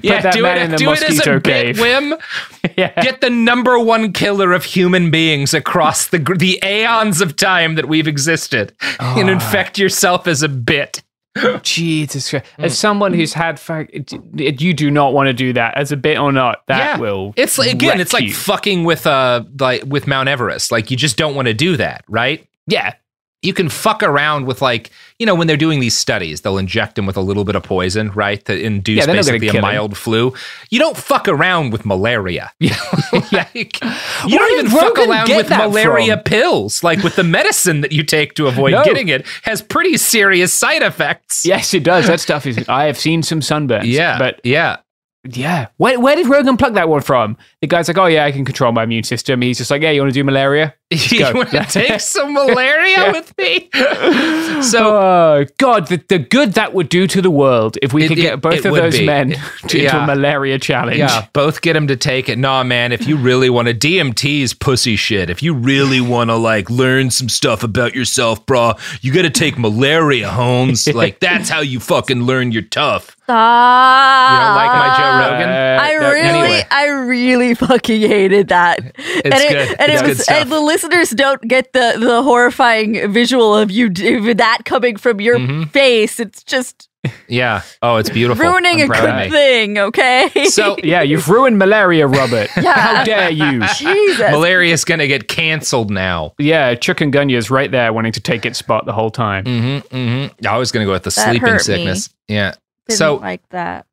Yeah, that do man it, in the do it as a mosquito bit, cave. Wim. Yeah. Get the number one killer of human beings across the the aeons of time that we've existed, Ah. and infect yourself as a bit. Jesus Christ. As someone who's had, fa- you do not want to do that as a bit or not. That yeah. will. It's like, again, wreck it's like you. fucking with uh like with Mount Everest. Like you just don't want to do that, right? yeah. You can fuck around with like you know when they're doing these studies, they'll inject them with a little bit of poison, right, to induce Yeah, they're not gonna basically a kill him. mild flu. You don't fuck around with malaria. like, you don't even fuck around with malaria from? pills. Like with the medicine that you take to avoid No. getting it has pretty serious side effects. Yes, it does. That stuff is. I have seen some sunburns. Yeah, But yeah. Yeah. Where, where did Rogan pluck that one from? The guy's like, oh, yeah, I can control my immune system. He's just like, yeah, you want to do malaria? you want to take some malaria Yeah. with me? So Oh, God, the, the good that would do to the world if we It- could it- get both it of those be. men It- to, to yeah. a malaria challenge. Yeah, both get them to take it. Nah, man, if you really want to, DMT's pussy shit. If you really want to, like, learn some stuff about yourself, brah, you got to take malaria, Holmes. like, that's how you fucking learn you're tough. Stop. You don't like my Joe Rogan? I no, really, anyway. I really fucking hated that. and it, good. and It's it good was, stuff. and the listeners don't get the the horrifying visual of you d- that coming from your Mm-hmm. face. It's just Yeah. Oh, it's beautiful. ruining I'm a good thing. Okay. So, Yeah, you've ruined malaria, Robert. How dare you? Jesus. malaria's going to get canceled now. Yeah, chikungunya's right there wanting to take its spot the whole time. Mm-hmm, mm-hmm. I was going to go with the That sleeping hurt me. sickness. Yeah. Didn't so, like that.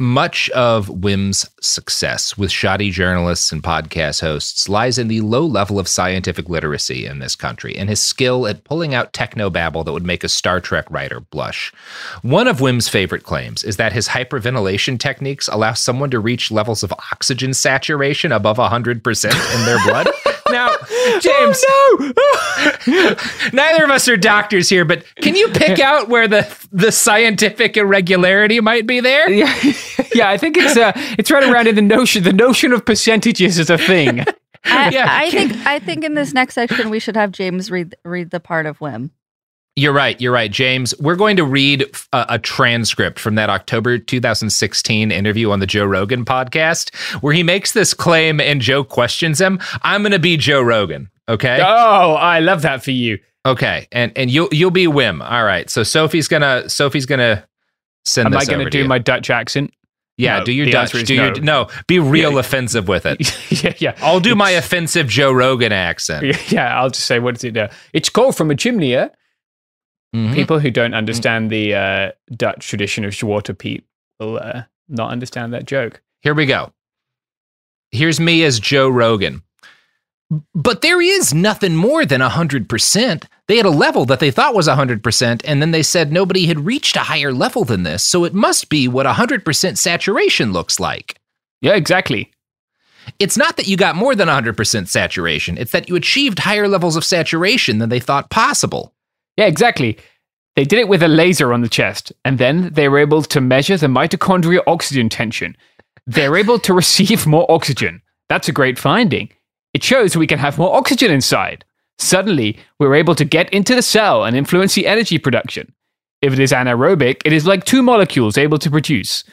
Much of Wim's success with shoddy journalists and podcast hosts lies in the low level of scientific literacy in this country and his skill at pulling out techno babble that would make a Star Trek writer blush. One of Wim's favorite claims is that his hyperventilation techniques allow someone to reach levels of oxygen saturation above 100% in their blood. now, Now, James. Oh no! neither of us are doctors here, but can you pick out where the the scientific irregularity might be there? Yeah, yeah. I think it's uh, it's right around in the notion. The notion of percentages is a thing. I, Yeah. I think I think in this next section we should have James read read the part of Wim. You're right. You're right, James. We're going to read a, a transcript from that October 2016 interview on the Joe Rogan podcast where he makes this claim and Joe questions him. I'm going to be Joe Rogan. Okay. Oh, I love that for you. Okay. And and you'll you'll be Wim. All right. So Sophie's gonna Sophie's gonna send. Am this I to do my Dutch accent? Yeah, No, do your Dutch. Do your no. no. Be real offensive with it. yeah, yeah. I'll do my offensive Joe Rogan accent. Yeah, I'll just say what is it? Uh, it's called from a chimney. Yeah? Mhm. People who don't understand the uh, Dutch tradition of Zwarte Piet will uh, not understand that joke. Here we go. Here's me as Joe Rogan. But there is nothing more than 100%. They had a level that they thought was 100%, and then they said nobody had reached a higher level than this, so it must be what 100% saturation looks like. Yeah, exactly. It's not that you got more than 100% saturation, it's that you achieved higher levels of saturation than they thought possible. Yeah, exactly. They did it with a laser on the chest, and then they were able to measure the mitochondrial oxygen tension. They're able to receive more oxygen. That's a great finding. It shows we can have more oxygen inside. Suddenly, we're able to get into the cell and influence the energy production. If it is anaerobic, it is like two molecules able to produce.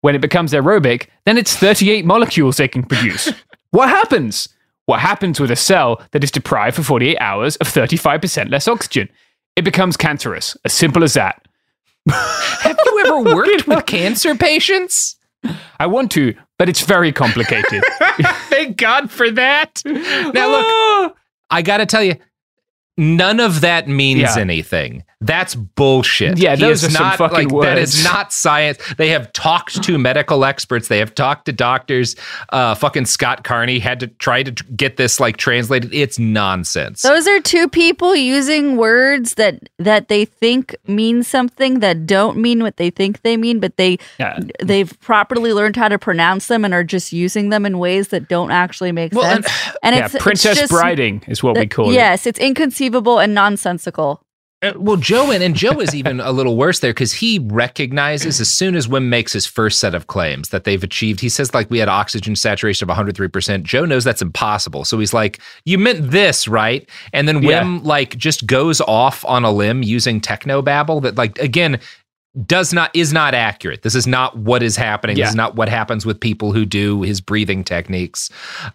When it becomes aerobic, then it's 38 molecules they can produce. what happens? What happens with a cell that is deprived for 48 hours of 35% less oxygen? It becomes cancerous. As simple as that. Have you ever worked with cancer patients? I want to, but it's very complicated. Thank God for that. Now, look, I got to tell you, none of that means Yeah. anything. That's bullshit. Yeah, He those is are some not, fucking like, That is not science. They have talked to medical experts. They have talked to doctors. Uh, fucking Scott Carney had to try to get this like translated. It's nonsense. Those are two people using words that that they think mean something that don't mean what they think they mean, but they Yeah. they've properly learned how to pronounce them and are just using them in ways that don't actually make Well, and- sense. And, yeah, it's it's princess just- briding is what we call it. Yes, it's inconceivable and nonsensical. Uh, Well, Joe and, and Joe is even a little worse there because he recognizes as soon as Wim makes his first set of claims that they've achieved. He says like we had oxygen saturation of 103 percent. Joe knows that's impossible, so he's like, "You meant this, right?" And then Yeah. Wim like just goes off on a limb using techno babble that like again does not is not accurate. This is not what is happening. Yeah. This is not what happens with people who do his breathing techniques.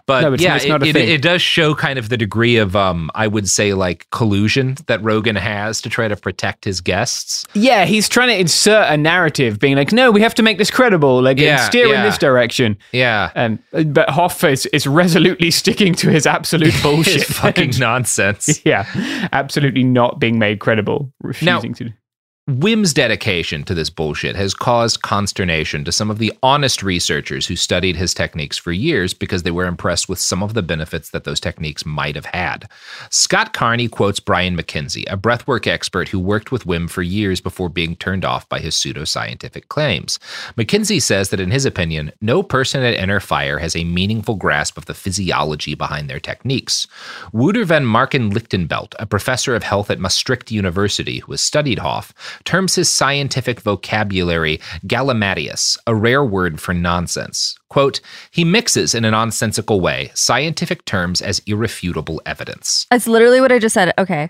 But No, it's- yeah, it's it, it, it does show kind of the degree of um I would say like collusion that Rogan has to try to protect his guests. Yeah, he's trying to insert a narrative, being like, "No, we have to make this credible, like Yeah, steer in this direction." Yeah. And but Hof is, is resolutely sticking to his absolute bullshit, It's fucking nonsense. yeah, absolutely not being made credible, refusing to. Wim's dedication to this bullshit has caused consternation to some of the honest researchers who studied his techniques for years because they were impressed with some of the benefits that those techniques might have had. Scott Carney quotes Brian MacKenzie, a breathwork expert who worked with Wim for years before being turned off by his pseudoscientific claims. MacKenzie says that in his opinion, no person at Inner Fire has a meaningful grasp of the physiology behind their techniques. Wouter van Marken Lichtenbelt, a professor of health at Maastricht University who has studied Hof, terms his scientific vocabulary galimatias, a rare word for nonsense. Quote, he mixes in a nonsensical way scientific terms as irrefutable evidence. That's literally what I just said. Okay.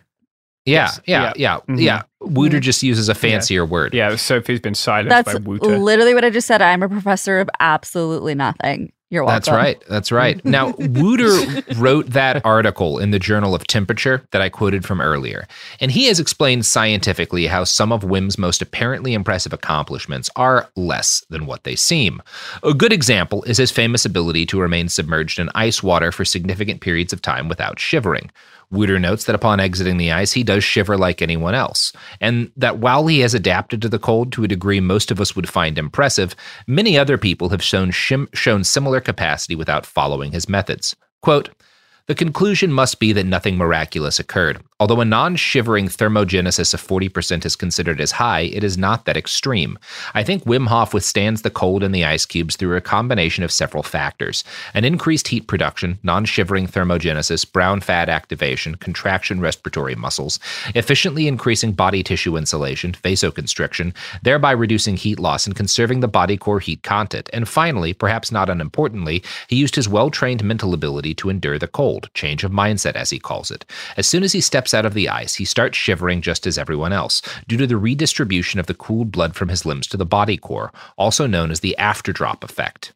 Yeah, yeah, yeah, yeah. Mhm. Wouter just uses a fancier word. Yeah, Sophie's been silenced That's by Wouter. literally what I just said. I'm a professor of absolutely nothing. You're welcome. That's right. That's right. Now, Wouter wrote that article in the Journal of Temperature that I quoted from earlier, and he has explained scientifically how some of Wim's most apparently impressive accomplishments are less than what they seem. A good example is his famous ability to remain submerged in ice water for significant periods of time without shivering. Wouter notes that upon exiting the ice, he does shiver like anyone else, and that while he has adapted to the cold to a degree most of us would find impressive, many other people have shown, shim- shown similar capacity without following his methods. Quote, The conclusion must be that nothing miraculous occurred. Although a non shivering thermogenesis of 40% is considered as high, it is not that extreme. I think Wim Hof withstands the cold in the ice cubes through a combination of several factors an increased heat production, non shivering thermogenesis, brown fat activation, contraction respiratory muscles, efficiently increasing body tissue insulation, vasoconstriction, thereby reducing heat loss and conserving the body core heat content. And finally, perhaps not unimportantly, he used his well trained mental ability to endure the cold, change of mindset as he calls it. As soon as he steps out of the ice, he starts shivering just as everyone else, due to the redistribution of the cooled blood from his limbs to the body core, also known as the afterdrop effect.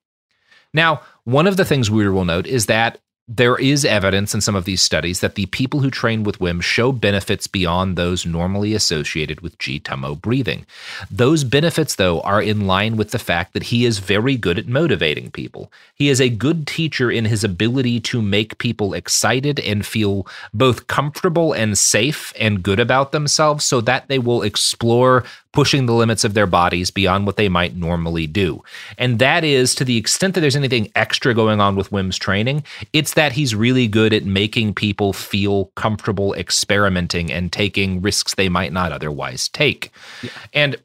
Now, one of the things we will note is that there is evidence in some of these studies that the people who train with WIM show benefits beyond those normally associated with G Tummo breathing. Those benefits, though, are in line with the fact that he is very good at motivating people. He is a good teacher in his ability to make people excited and feel both comfortable and safe and good about themselves so that they will explore pushing the limits of their bodies beyond what they might normally do. And that is to the extent that there's anything extra going on with Wim's training, it's that he's really good at making people feel comfortable experimenting and taking risks they might not otherwise take. Yeah. And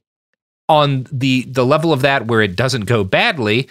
on the the level of that where it doesn't go badly,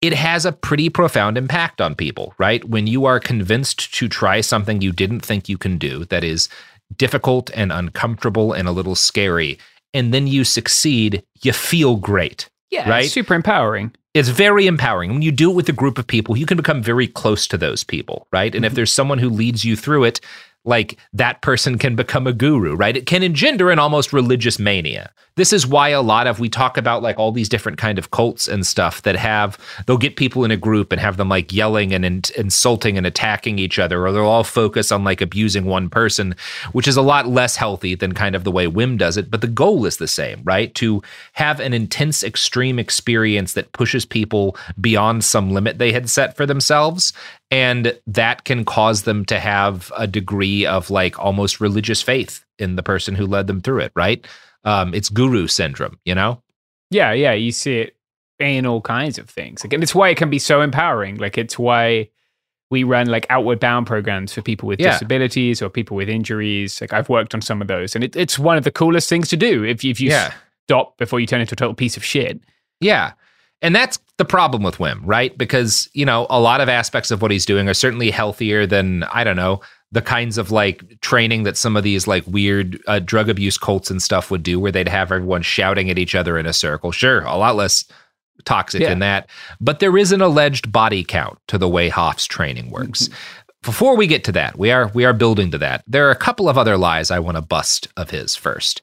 it has a pretty profound impact on people, right? When you are convinced to try something you didn't think you can do that is difficult and uncomfortable and a little scary, and then you succeed, you feel great. Yeah, right. super empowering. It's very empowering. When you do it with a group of people, you can become very close to those people, right? And mm-hmm. if there's someone who leads you through it, like that person can become a guru, right? It can engender an almost religious mania. This is why a lot of we talk about like all these different kind of cults and stuff that have they'll get people in a group and have them like yelling and in, insulting and attacking each other, or they'll all focus on like abusing one person, which is a lot less healthy than kind of the way Wim does it. But the goal is the same, right? To have an intense, extreme experience that pushes people beyond some limit they had set for themselves and that can cause them to have a degree of like almost religious faith in the person who led them through it right? Um, it's guru syndrome you know? Yeah yeah you see it in all kinds of things. Again it's why it can be so empowering. Like it's why we run like outward bound programs for people with yeah. disabilities or people with injuries. Like i've worked on some of those and it, it's one of the coolest things to do if, if you yeah. stop before you turn into a total piece of shit. Yeah and that's the problem with Wim, right? Because, you know, a lot of aspects of what he's doing are certainly healthier than, I don't know, the kinds of like training that some of these like weird uh, drug abuse cults and stuff would do, where they'd have everyone shouting at each other in a circle. Sure, a lot less toxic yeah. in that. But there is an alleged body count to the way Hof's training works. Mm-hmm. Before we get to that, we are we are building to that. There are a couple of other lies I want to bust of his first.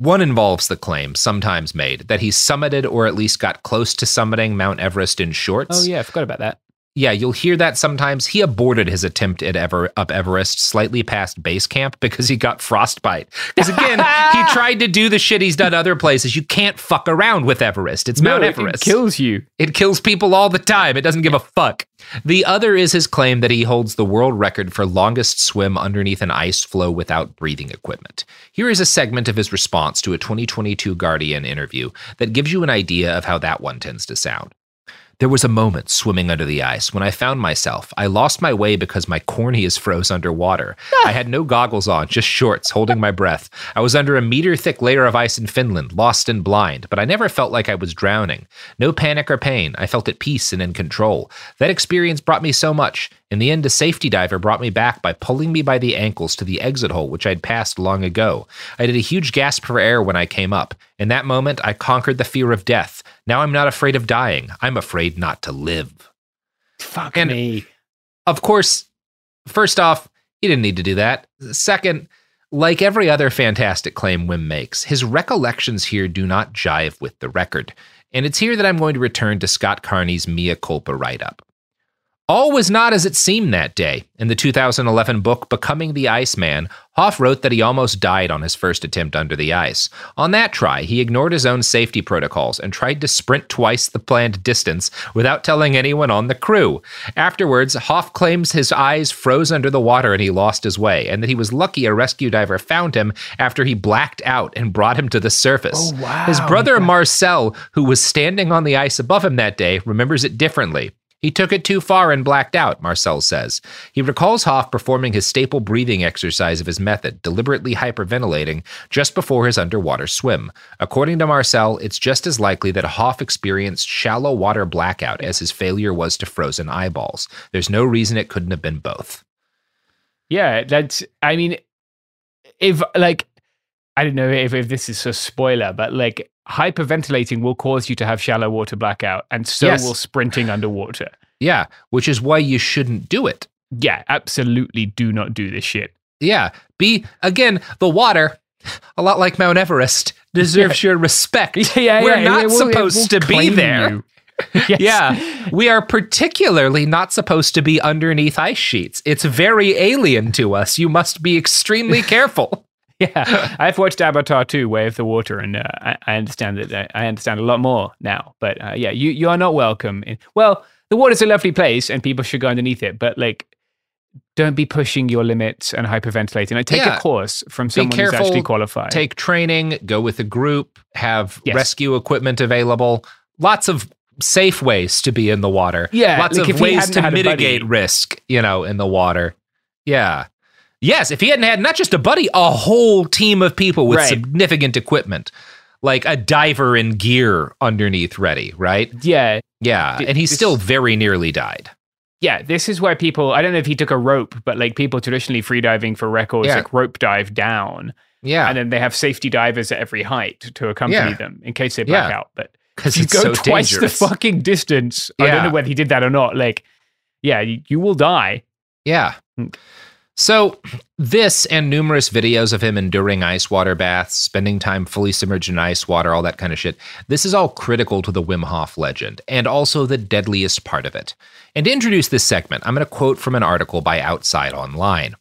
One involves the claim, sometimes made, that he summited or at least got close to summiting Mount Everest in shorts. Oh, yeah, I forgot about that. Yeah, you'll hear that sometimes. He aborted his attempt at ever up Everest slightly past base camp because he got frostbite. Because again, he tried to do the shit he's done other places. You can't fuck around with Everest. It's no, Mount Everest. It kills you. It kills people all the time. It doesn't give a fuck. The other is his claim that he holds the world record for longest swim underneath an ice floe without breathing equipment. Here is a segment of his response to a 2022 Guardian interview that gives you an idea of how that one tends to sound. There was a moment swimming under the ice when I found myself. I lost my way because my corneas froze underwater. Ah. I had no goggles on, just shorts, holding my breath. I was under a meter thick layer of ice in Finland, lost and blind, but I never felt like I was drowning. No panic or pain. I felt at peace and in control. That experience brought me so much. In the end, a safety diver brought me back by pulling me by the ankles to the exit hole, which I'd passed long ago. I did a huge gasp for air when I came up. In that moment, I conquered the fear of death. Now I'm not afraid of dying. I'm afraid not to live. Fuck and me. Of course, first off, he didn't need to do that. Second, like every other fantastic claim Wim makes, his recollections here do not jive with the record. And it's here that I'm going to return to Scott Carney's Mea Culpa write up. All was not as it seemed that day. In the 2011 book Becoming the Iceman, Hof wrote that he almost died on his first attempt under the ice. On that try, he ignored his own safety protocols and tried to sprint twice the planned distance without telling anyone on the crew. Afterwards, Hof claims his eyes froze under the water and he lost his way, and that he was lucky a rescue diver found him after he blacked out and brought him to the surface. Oh, wow. His brother Marcel, who was standing on the ice above him that day, remembers it differently. He took it too far and blacked out, Marcel says. He recalls Hof performing his staple breathing exercise of his method, deliberately hyperventilating just before his underwater swim. According to Marcel, it's just as likely that Hof experienced shallow water blackout as his failure was to frozen eyeballs. There's no reason it couldn't have been both. Yeah, that's. I mean, if like, I don't know if, if this is a spoiler, but like hyperventilating will cause you to have shallow water blackout, and so Yes. will sprinting underwater. Yeah, which is why you shouldn't do it. Yeah, absolutely. Do not do this shit. Yeah. B, again, the water, a lot like Mount Everest, deserves your respect. Yeah, We're yeah, not will- supposed to be there. Yes. Yeah. We are particularly not supposed to be underneath ice sheets. It's very alien to us. You must be extremely careful. Yeah, I've watched Avatar 2, Way of the Water, and uh, I, I understand that. I understand a lot more now. But uh, yeah, you you are not welcome. In, well, the water's a lovely place, and people should go underneath it. But like, don't be pushing your limits and hyperventilating. Like, take Yeah. a course from someone who's actually qualified. Take training, go with a group, have Yes. rescue equipment available. Lots of safe ways to be in the water. Yeah, Lots like of ways to mitigate risk, you know, in the water. Yeah. Yes, if he hadn't had not just a buddy, a whole team of people with Right. significant equipment, like a diver in gear underneath ready, right? yeah, Yeah. Th- And he this- still very nearly died. yeah. This is where people. I don't know if he took a rope, but like people traditionally freediving for records, Yeah. like rope dive down, Yeah. and then they have safety divers at every height to accompany Yeah. them in case they black Yeah. out. But Because you it's go so twice dangerous. the fucking distance. I don't know whether he did that or not. Like, yeah, you, you will die. Yeah. Hmm. So, this and numerous videos of him enduring ice water baths, spending time fully submerged in ice water, all that kind of shit, this is all critical to the Wim Hof legend and also the deadliest part of it. And to introduce this segment, I'm going to quote from an article by Outside Online.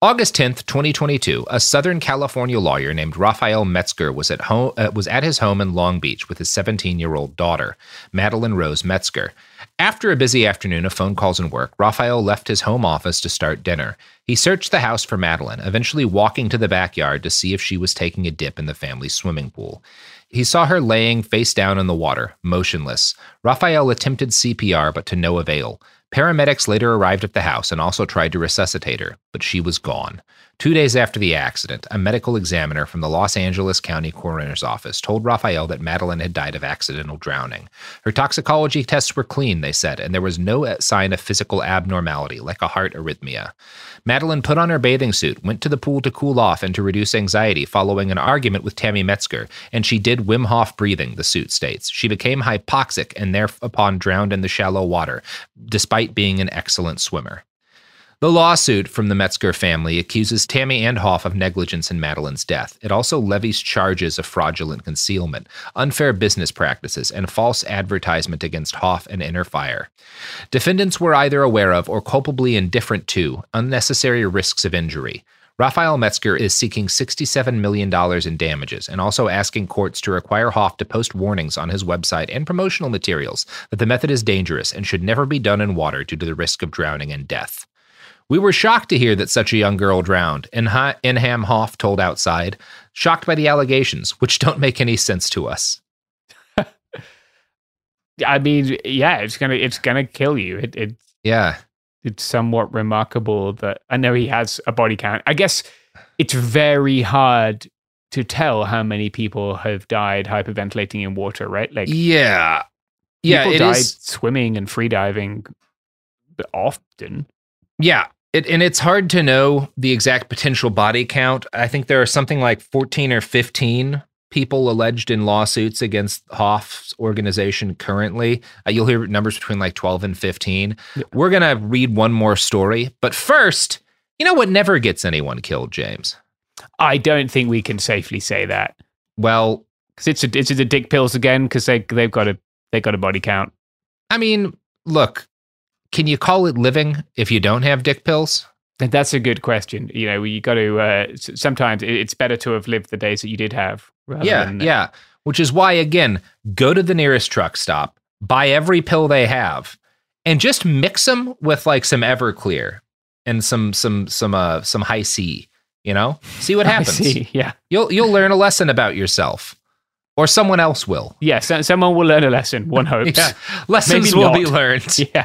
August 10th, 2022, a Southern California lawyer named Raphael Metzger was at home uh, was at his home in Long Beach with his 17-year-old daughter, Madeline Rose Metzger. After a busy afternoon of phone calls and work, Raphael left his home office to start dinner. He searched the house for Madeline, eventually walking to the backyard to see if she was taking a dip in the family swimming pool. He saw her laying face down in the water, motionless. Raphael attempted CPR, but to no avail. Paramedics later arrived at the house and also tried to resuscitate her, but she was gone. Two days after the accident, a medical examiner from the Los Angeles County Coroner's Office told Raphael that Madeline had died of accidental drowning. Her toxicology tests were clean, they said, and there was no sign of physical abnormality like a heart arrhythmia. Madeline put on her bathing suit, went to the pool to cool off and to reduce anxiety following an argument with Tammy Metzger, and she did Wim Hof breathing, the suit states. She became hypoxic and thereupon drowned in the shallow water, despite being an excellent swimmer. The lawsuit from the Metzger family accuses Tammy and Hof of negligence in Madeline's death. It also levies charges of fraudulent concealment, unfair business practices, and false advertisement against Hof and Inner Fire. Defendants were either aware of or culpably indifferent to unnecessary risks of injury. Raphael Metzger is seeking $67 million in damages and also asking courts to require Hof to post warnings on his website and promotional materials that the method is dangerous and should never be done in water due to the risk of drowning and death. We were shocked to hear that such a young girl drowned, Inha- Enahm Hof told Outside, shocked by the allegations, which don't make any sense to us. I mean, yeah, it's gonna it's gonna kill you. It, it Yeah. it's somewhat remarkable that I know he has a body count. I guess it's very hard to tell how many people have died hyperventilating in water, right? Like Yeah. Yeah, people it died is- swimming and freediving often. Yeah. It, and it's hard to know the exact potential body count. I think there are something like 14 or 15 people alleged in lawsuits against Hof's organization currently. Uh, you'll hear numbers between like 12 and 15. We're going to read one more story. But first, you know what never gets anyone killed, James? I don't think we can safely say that. Well, because it's a, it's the dick pills again because they they've got a they got a body count. I mean, look, can you call it living if you don't have dick pills? That's a good question. You know, you got to. Uh, sometimes it's better to have lived the days that you did have. rather yeah, than- yeah. Which is why, again, go to the nearest truck stop, buy every pill they have, and just mix them with like some Everclear and some some some uh some Hi-C. You know, see what happens. see, yeah. you'll you'll learn a lesson about yourself. Or someone else will. Yeah, so, someone will learn a lesson. One hopes. Yeah, lessons Maybe will not. be learned. Yeah,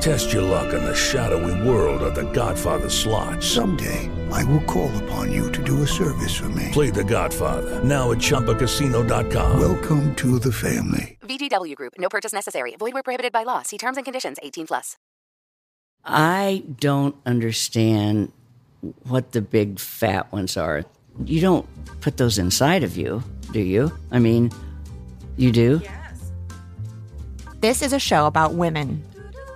Test your luck in the shadowy world of The Godfather slot. Someday, I will call upon you to do a service for me. Play The Godfather now at ChumbaCasino.com. Welcome to the family. VGW Group. No purchase necessary. Void where prohibited by law. See terms and conditions. 18 plus. I don't understand what the big fat ones are. You don't put those inside of you, do you? I mean, you do? Yes. This is a show about women.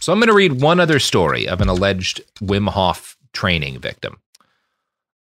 So I'm going to read one other story of an alleged Wim Hof training victim.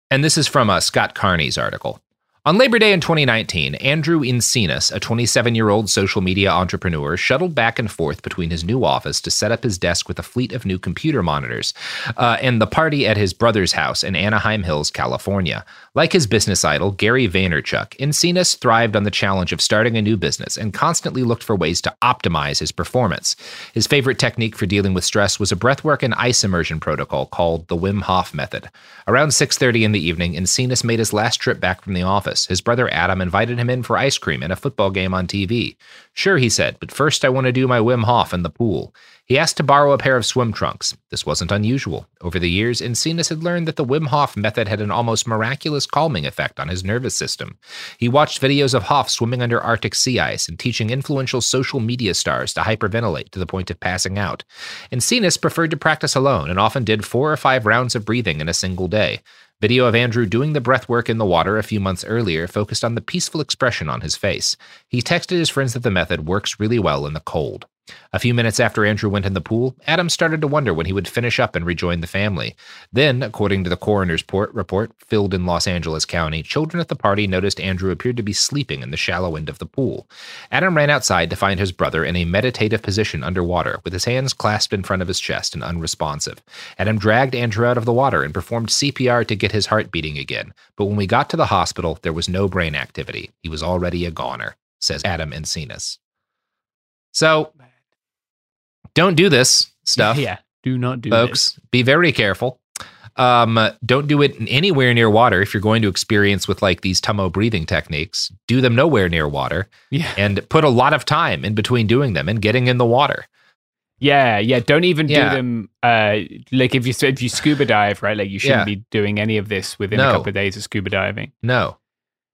And this is from uh, Scott Carney's article. On Labor Day in 2019, Andrew Encinas, a 27 year old social media entrepreneur, shuttled back and forth between his new office to set up his desk with a fleet of new computer monitors uh, and the party at his brother's house in Anaheim Hills, California. Like his business idol, Gary Vaynerchuk, Encinas thrived on the challenge of starting a new business and constantly looked for ways to optimize his performance. His favorite technique for dealing with stress was a breathwork and ice immersion protocol called the Wim Hof method. Around 6:30 in the evening, Encinas made his last trip back from the office. His brother Adam invited him in for ice cream and a football game on TV. Sure, he said, but first I want to do my Wim Hof in the pool. He asked to borrow a pair of swim trunks. This wasn't unusual. Over the years, Encinas had learned that the Wim Hof method had an almost miraculous calming effect on his nervous system. He watched videos of Hof swimming under Arctic sea ice and teaching influential social media stars to hyperventilate to the point of passing out. Encinas preferred to practice alone and often did four or five rounds of breathing in a single day. Video of Andrew doing the breath work in the water a few months earlier focused on the peaceful expression on his face. He texted his friends that the method works really well in the cold. A few minutes after Andrew went in the pool, Adam started to wonder when he would finish up and rejoin the family. Then, according to the coroner's port report filled in Los Angeles County, children at the party noticed Andrew appeared to be sleeping in the shallow end of the pool. Adam ran outside to find his brother in a meditative position underwater, with his hands clasped in front of his chest and unresponsive. Adam dragged Andrew out of the water and performed CPR to get his heart beating again. But when we got to the hospital, there was no brain activity. He was already a goner, says Adam Encinas. So, don't do this stuff. Yeah, do not do folks. Be very careful. Um, don't do it anywhere near water if you're going to experience with like these Tummo breathing techniques. Do them nowhere near water. Yeah. And put a lot of time in between doing them and getting in the water. Yeah, yeah. Don't even Yeah. do them. Uh, like if you if you scuba dive, right? Like you shouldn't Yeah. be doing any of this within No. a couple of days of scuba diving. No.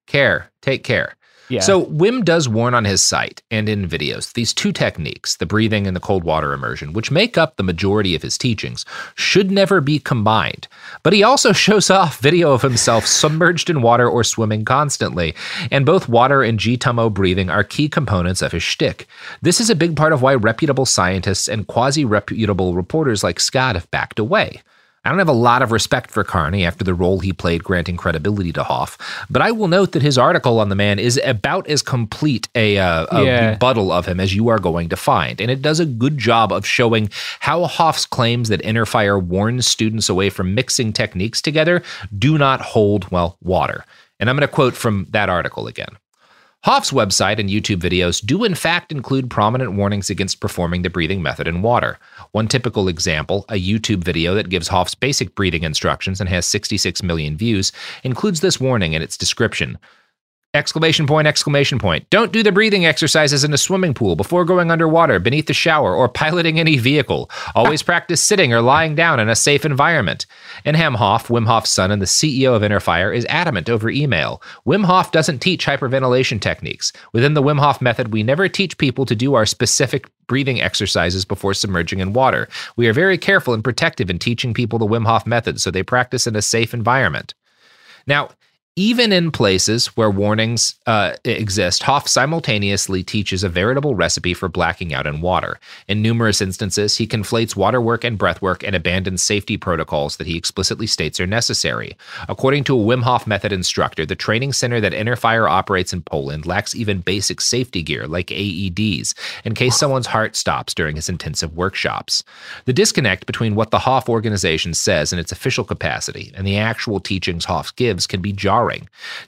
Care. Take care. Yeah. So Wim does warn on his site and in videos these two techniques, the breathing and the cold water immersion, which make up the majority of his teachings, should never be combined. But he also shows off video of himself submerged in water or swimming constantly, and both water and G-Tummo breathing are key components of his shtick. This is a big part of why reputable scientists and quasi-reputable reporters like Scott have backed away. I don't have a lot of respect for Carney after the role he played granting credibility to Hof, but I will note that his article on the man is about as complete a, uh, a Yeah. rebuttal of him as you are going to find. And it does a good job of showing how Hof's claims that Inner Fire warns students away from mixing techniques together do not hold, well, water. And I'm going to quote from that article again. Hof's website and YouTube videos do, in fact, include prominent warnings against performing the breathing method in water. One typical example, a YouTube video that gives Hof's basic breathing instructions and has 66 million views, includes this warning in its description. Exclamation point, exclamation point. Don't do the breathing exercises in a swimming pool before going underwater, beneath the shower, or piloting any vehicle. Always practice sitting or lying down in a safe environment. Enahm Hof, Wim Hof's son and the CEO of Inner Fire, is adamant over email. Wim Hof doesn't teach hyperventilation techniques. Within the Wim Hof method, we never teach people to do our specific breathing exercises before submerging in water. We are very careful and protective in teaching people the Wim Hof method so they practice in a safe environment. Now, even in places where warnings uh, exist, Hof simultaneously teaches a veritable recipe for blacking out in water. In numerous instances, he conflates water work and breath work and abandons safety protocols that he explicitly states are necessary. According to a Wim Hof method instructor, the training center that Inner Fire operates in Poland lacks even basic safety gear like AEDs in case someone's heart stops during his intensive workshops. The disconnect between what the Hof organization says in its official capacity and the actual teachings Hof gives can be jarring.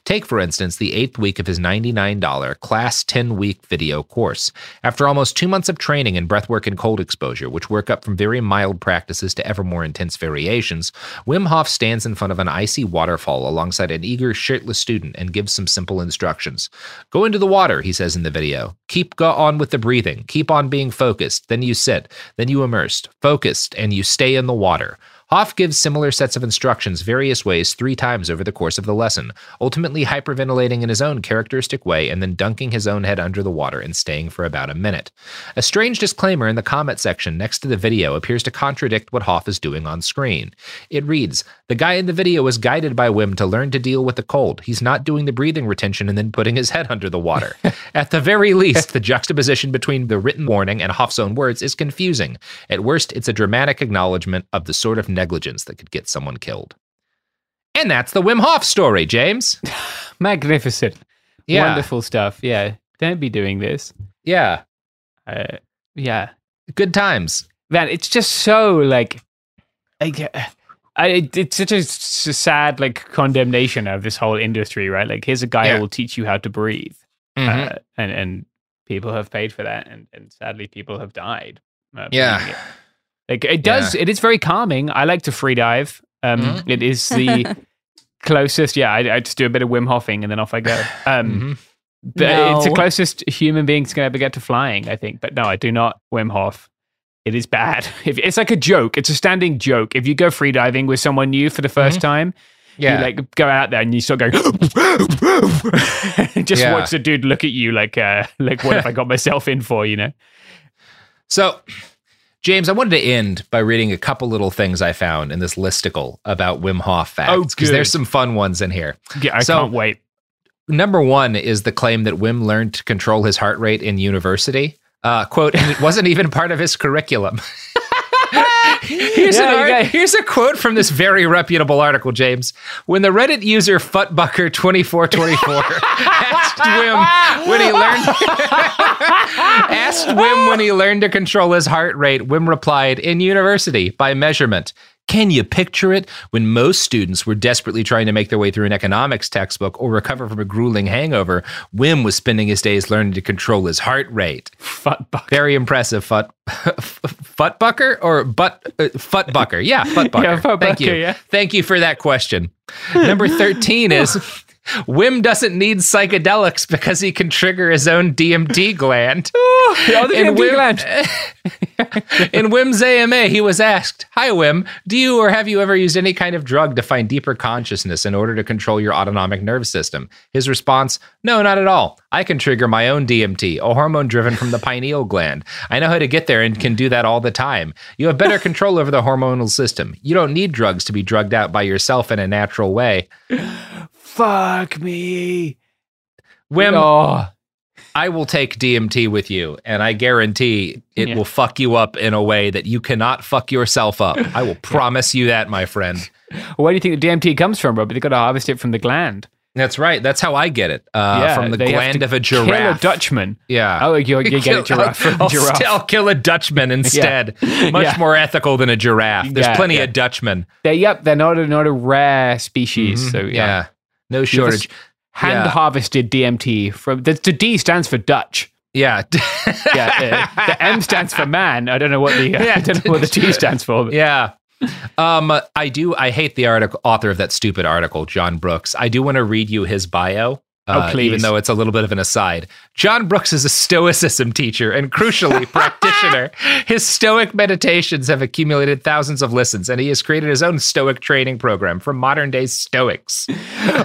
Take, for instance, the eighth week of his $99 Class 10 week video course. After almost two months of training in breathwork and cold exposure, which work up from very mild practices to ever more intense variations, Wim Hof stands in front of an icy waterfall alongside an eager, shirtless student and gives some simple instructions. Go into the water, he says in the video. Keep go on with the breathing. Keep on being focused. Then you sit. Then you immersed. Focused, and you stay in the water. Hof gives similar sets of instructions various ways three times over the course of the lesson, ultimately hyperventilating in his own characteristic way and then dunking his own head under the water and staying for about a minute. A strange disclaimer in the comment section next to the video appears to contradict what Hof is doing on screen. It reads The guy in the video was guided by Wim to learn to deal with the cold. He's not doing the breathing retention and then putting his head under the water. At the very least, the juxtaposition between the written warning and Hof's own words is confusing. At worst, it's a dramatic acknowledgement of the sort of negligence that could get someone killed. And that's the Wim Hof story, James. Magnificent. Yeah. Wonderful stuff. Yeah. Don't be doing this. Yeah. Uh, yeah. Good times. Man, it's just so like. I, I, it- it's such a sad like condemnation of this whole industry, right? Like, here's a guy Yeah. who will teach you how to breathe, Mhm. uh, and and people have paid for that, and and sadly, people have died. uh, Yeah. it. Like it does. It is very calming. I like to free dive. Um, Mhm. it is the closest. Yeah, I, I just do a bit of Wim Hofing and then off I go. Um, but it's the closest human beings can ever get to flying, I think. But no, I do not Wim Hof. It is bad. If, it's like a joke. It's a standing joke. If you go freediving with someone new for the 1st time, Yeah. you like go out there and you start going, just Yeah. watch the dude look at you like, uh, like what have I got myself in for? You know? So, James, I wanted to end by reading a couple little things I found in this listicle about Wim Hof facts. Oh, because good. there's some fun ones in here. Yeah, I So- can't wait. Number one is the claim that Wim learned to control his heart rate in university. Uh, quote, and it wasn't even part of his curriculum. here's, Yeah, art- got- here's a quote from this very reputable article, James. When the Reddit user Futbucker2424 asked Wim when he learned asked Wim when he learned to control his heart rate, Wim replied, in university, by measurement. Can you picture it? When most students were desperately trying to make their way through an economics textbook or recover from a grueling hangover, Wim was spending his days learning to control his heart rate. Futbucker. Very impressive, Fut Futbucker or Butt uh, Futbucker. Yeah, Futbucker. Yeah, Thank you. Yeah. Thank you for that question. Number 13 is Wim doesn't need psychedelics because he can trigger his own DMT gland. In DMT Wim- gland. In Wim's AMA, he was asked, Hi, Wim, do you or have you ever used any kind of drug to find deeper consciousness in order to control your autonomic nervous system? His response, No, not at all. I can trigger my own DMT, a hormone driven from the pineal gland. I know how to get there and can do that all the time. You have better control over the hormonal system. You don't need drugs to be drugged out by yourself in a natural way. Fuck me. Wim, Oh, I will take DMT with you, and I guarantee it Yeah. will fuck you up in a way that you cannot fuck yourself up. I will promise you that, my friend. Where do you think the DMT comes from, Robert? They've got to harvest it from the gland. That's right. That's how I get it. Uh, Yeah, from the they gland of a kill a giraffe. Dutchman. Yeah. Oh, you, you get a giraffe from I'll, giraffe. st- I'll kill a Dutchman instead. Much Yeah. more ethical than a giraffe. There's Yeah, plenty yeah. of Dutchmen. They're, yep, they're not a, not a rare species. Mhm. So yeah, No shortage. Hand harvested DMT from the, the D stands for Dutch. Yeah. Yeah, uh, the M stands for man. I don't know what the uh, I don't know what the T stands for. but- Yeah. Um, I do. I hate the article author of that stupid article, John Brooks. I do want to read you his bio. Oh, uh, please. Even though it's a little bit of an aside, John Brooks is a Stoicism teacher and, crucially, practitioner. His Stoic meditations have accumulated thousands of listens, and he has created his own Stoic training program for modern day Stoics.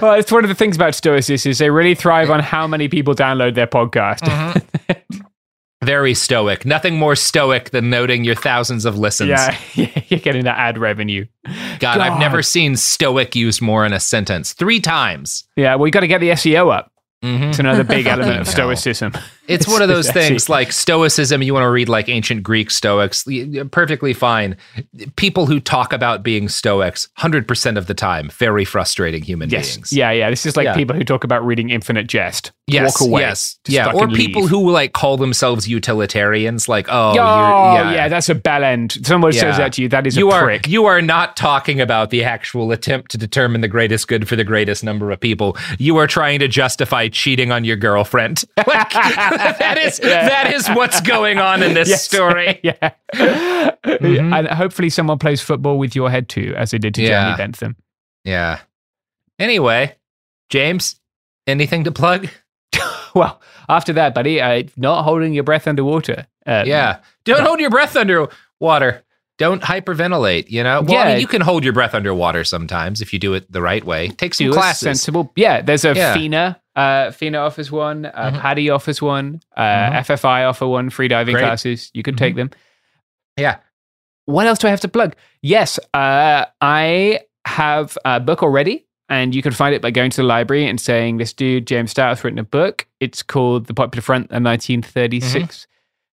Well, it's one of the things about Stoics is they really thrive on how many people download their podcast. Mm-hmm. Very Stoic. Nothing more Stoic than noting your thousands of listens. yeah, you're getting that ad revenue. God, I've never seen Stoic used more in a sentence. Three times. Yeah, well, you got to get the SEO up. Mhm. It's another big element of Stoicism. It's one of those actually- things like Stoicism. You want to read like ancient Greek Stoics, perfectly fine. People who talk about being Stoics, 100% of the time, very frustrating human Yes. beings. Yeah, yeah. This is like Yeah. people who talk about reading Infinite Jest. Yes, Walk away. yes, yeah, or people leave. who like call themselves utilitarians, like oh, Oh, you're, yeah. yeah, that's a bell end. Someone says that to you. That is you a are prick. you are not talking about the actual attempt to determine the greatest good for the greatest number of people. You are trying to justify cheating on your girlfriend. Like, that is that is what's going on in this Yes. story. yeah. And hopefully someone plays football with your head too, as they did to Yeah. Jeremy Bentham. Yeah. Anyway, James, anything to plug? Well, after that, buddy, uh, not holding your breath underwater. Uh, Yeah. Don't hold your breath underwater. Don't hyperventilate, you know? Well, I Yeah. mean, you can hold your breath underwater sometimes if you do it the right way. Take some do classes. sensible. Yeah, there's a Yeah. FINA. Uh, FINA offers one. Uh, Mhm. PADI offers one. Uh, Mhm. FFI offer one. Free diving Great. classes. You can take them. Yeah. What else do I have to plug? Yes, uh, I have a book already, and you can find it by going to the library and saying, "This dude James Stout has written a book. It's called The Popular Front, the 1936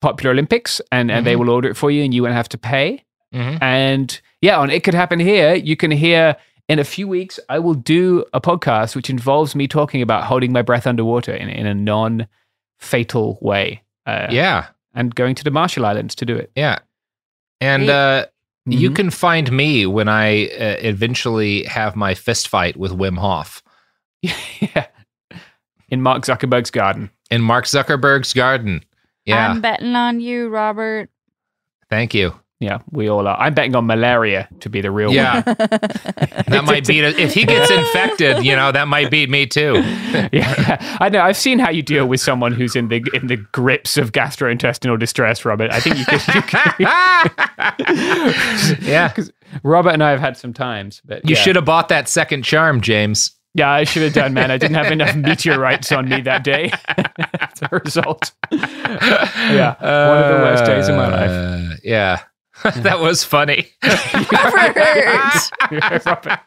Popular Olympics," and, and they Mhm. will order it for you, and you won't have to pay. Mhm. And yeah, on It Could Happen Here, you can hear in a few weeks, I will do a podcast which involves me talking about holding my breath underwater in, in a non fatal way. Uh, Yeah. And going to the Marshall Islands to do it. Yeah. And Hey. uh, you Mhm. can find me when I uh, eventually have my fist fight with Wim Hof yeah. In Mark Zuckerberg's garden. in Mark Zuckerberg's garden. Yeah. I'm betting on you, Robert. Thank you. Yeah, we all are. I'm betting on malaria to be the real Yeah. one. That might beat it. If he gets infected, you know, that might beat me too. yeah, I know. I've seen how you deal with someone who's in the in the grips of gastrointestinal distress, Robert. I think you could. You could Yeah. because Robert and I have had some times, but You yeah. should have bought that second charm, James. Yeah, I should have done, man. I didn't have enough meteorites on me that day. As a result, yeah, one of the worst days of my life. Uh, yeah. that was funny. Robert.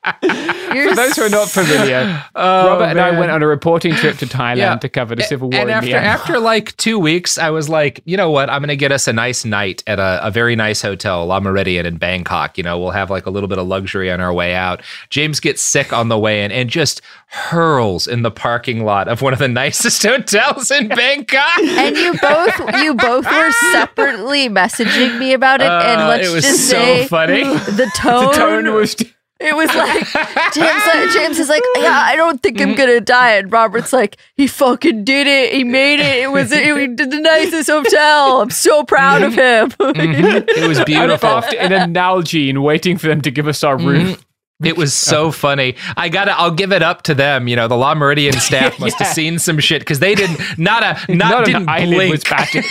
For those who are not familiar, Oh, Robert and I went on a reporting trip to Thailand Yeah. to cover the civil war and in after Myanmar. after like two weeks, I was like, you know what? I'm gonna get us a nice night at a, a very nice hotel, La Meridien in Bangkok. You know, we'll have like a little bit of luxury on our way out. James gets sick on the way in and just hurls in the parking lot of one of the nicest hotels in Bangkok. and you both you both were separately messaging me about it, and Uh, Uh, let's it was just so say funny. the tone. the tone was. It was like James. Uh, like, James is like, yeah, I don't think I'm mm-hmm. gonna die, and Robert's like, he fucking did it. He made it. It was it, we did the nicest hotel. I'm so proud of mm-hmm. him. Mm-hmm. It was beautiful. in an Nalgene, waiting for them to give us our room. It was so funny. I gotta. I'll give it up to them. You know, the La Meridien staff must Yeah. have seen some shit because they didn't. Not a. Not, Not an didn't eyelid blink. was batted.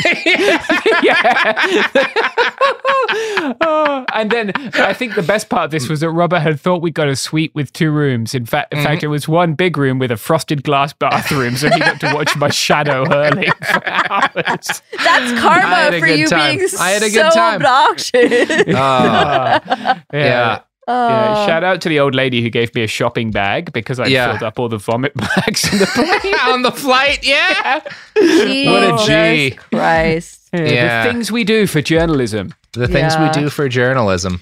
yeah. Oh, and then I think the best part of this was that Robert had thought we got a suite with two rooms. In fact, in Mm-hmm. fact, it was one big room with a frosted glass bathroom, so he got to watch my shadow hurling for hours. That's karma for you time. being I had a so good time. obnoxious. Oh, yeah. yeah. Yeah, uh, shout out to the old lady who gave me a shopping bag because I Yeah. filled up all the vomit bags in the plane. on the flight. Yeah. Jesus What a G. Christ. Yeah, Yeah. The things we do for journalism. The things we do for journalism.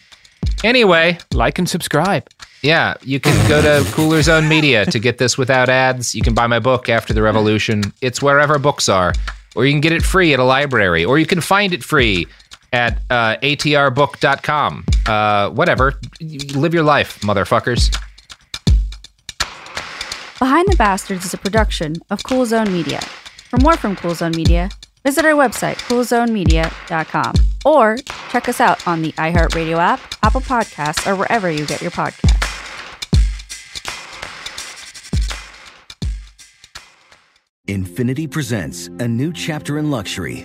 Anyway, Like and subscribe. yeah, you can go to Cooler Zone Media to get this without ads. You can buy my book, After the Revolution. It's wherever books are. Or you can get it free at a library. Or you can find it free at uh, atrbook.com. Uh, whatever. Live your life, motherfuckers. Behind the Bastards is a production of Cool Zone Media. For more from Cool Zone Media, visit our website, coolzonemedia.com, or check us out on the iHeartRadio app, Apple Podcasts, or wherever you get your podcasts. Infiniti presents a new chapter in luxury,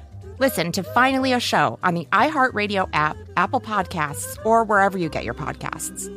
Listen to Finally a Show on the iHeartRadio app, Apple Podcasts, or wherever you get your podcasts.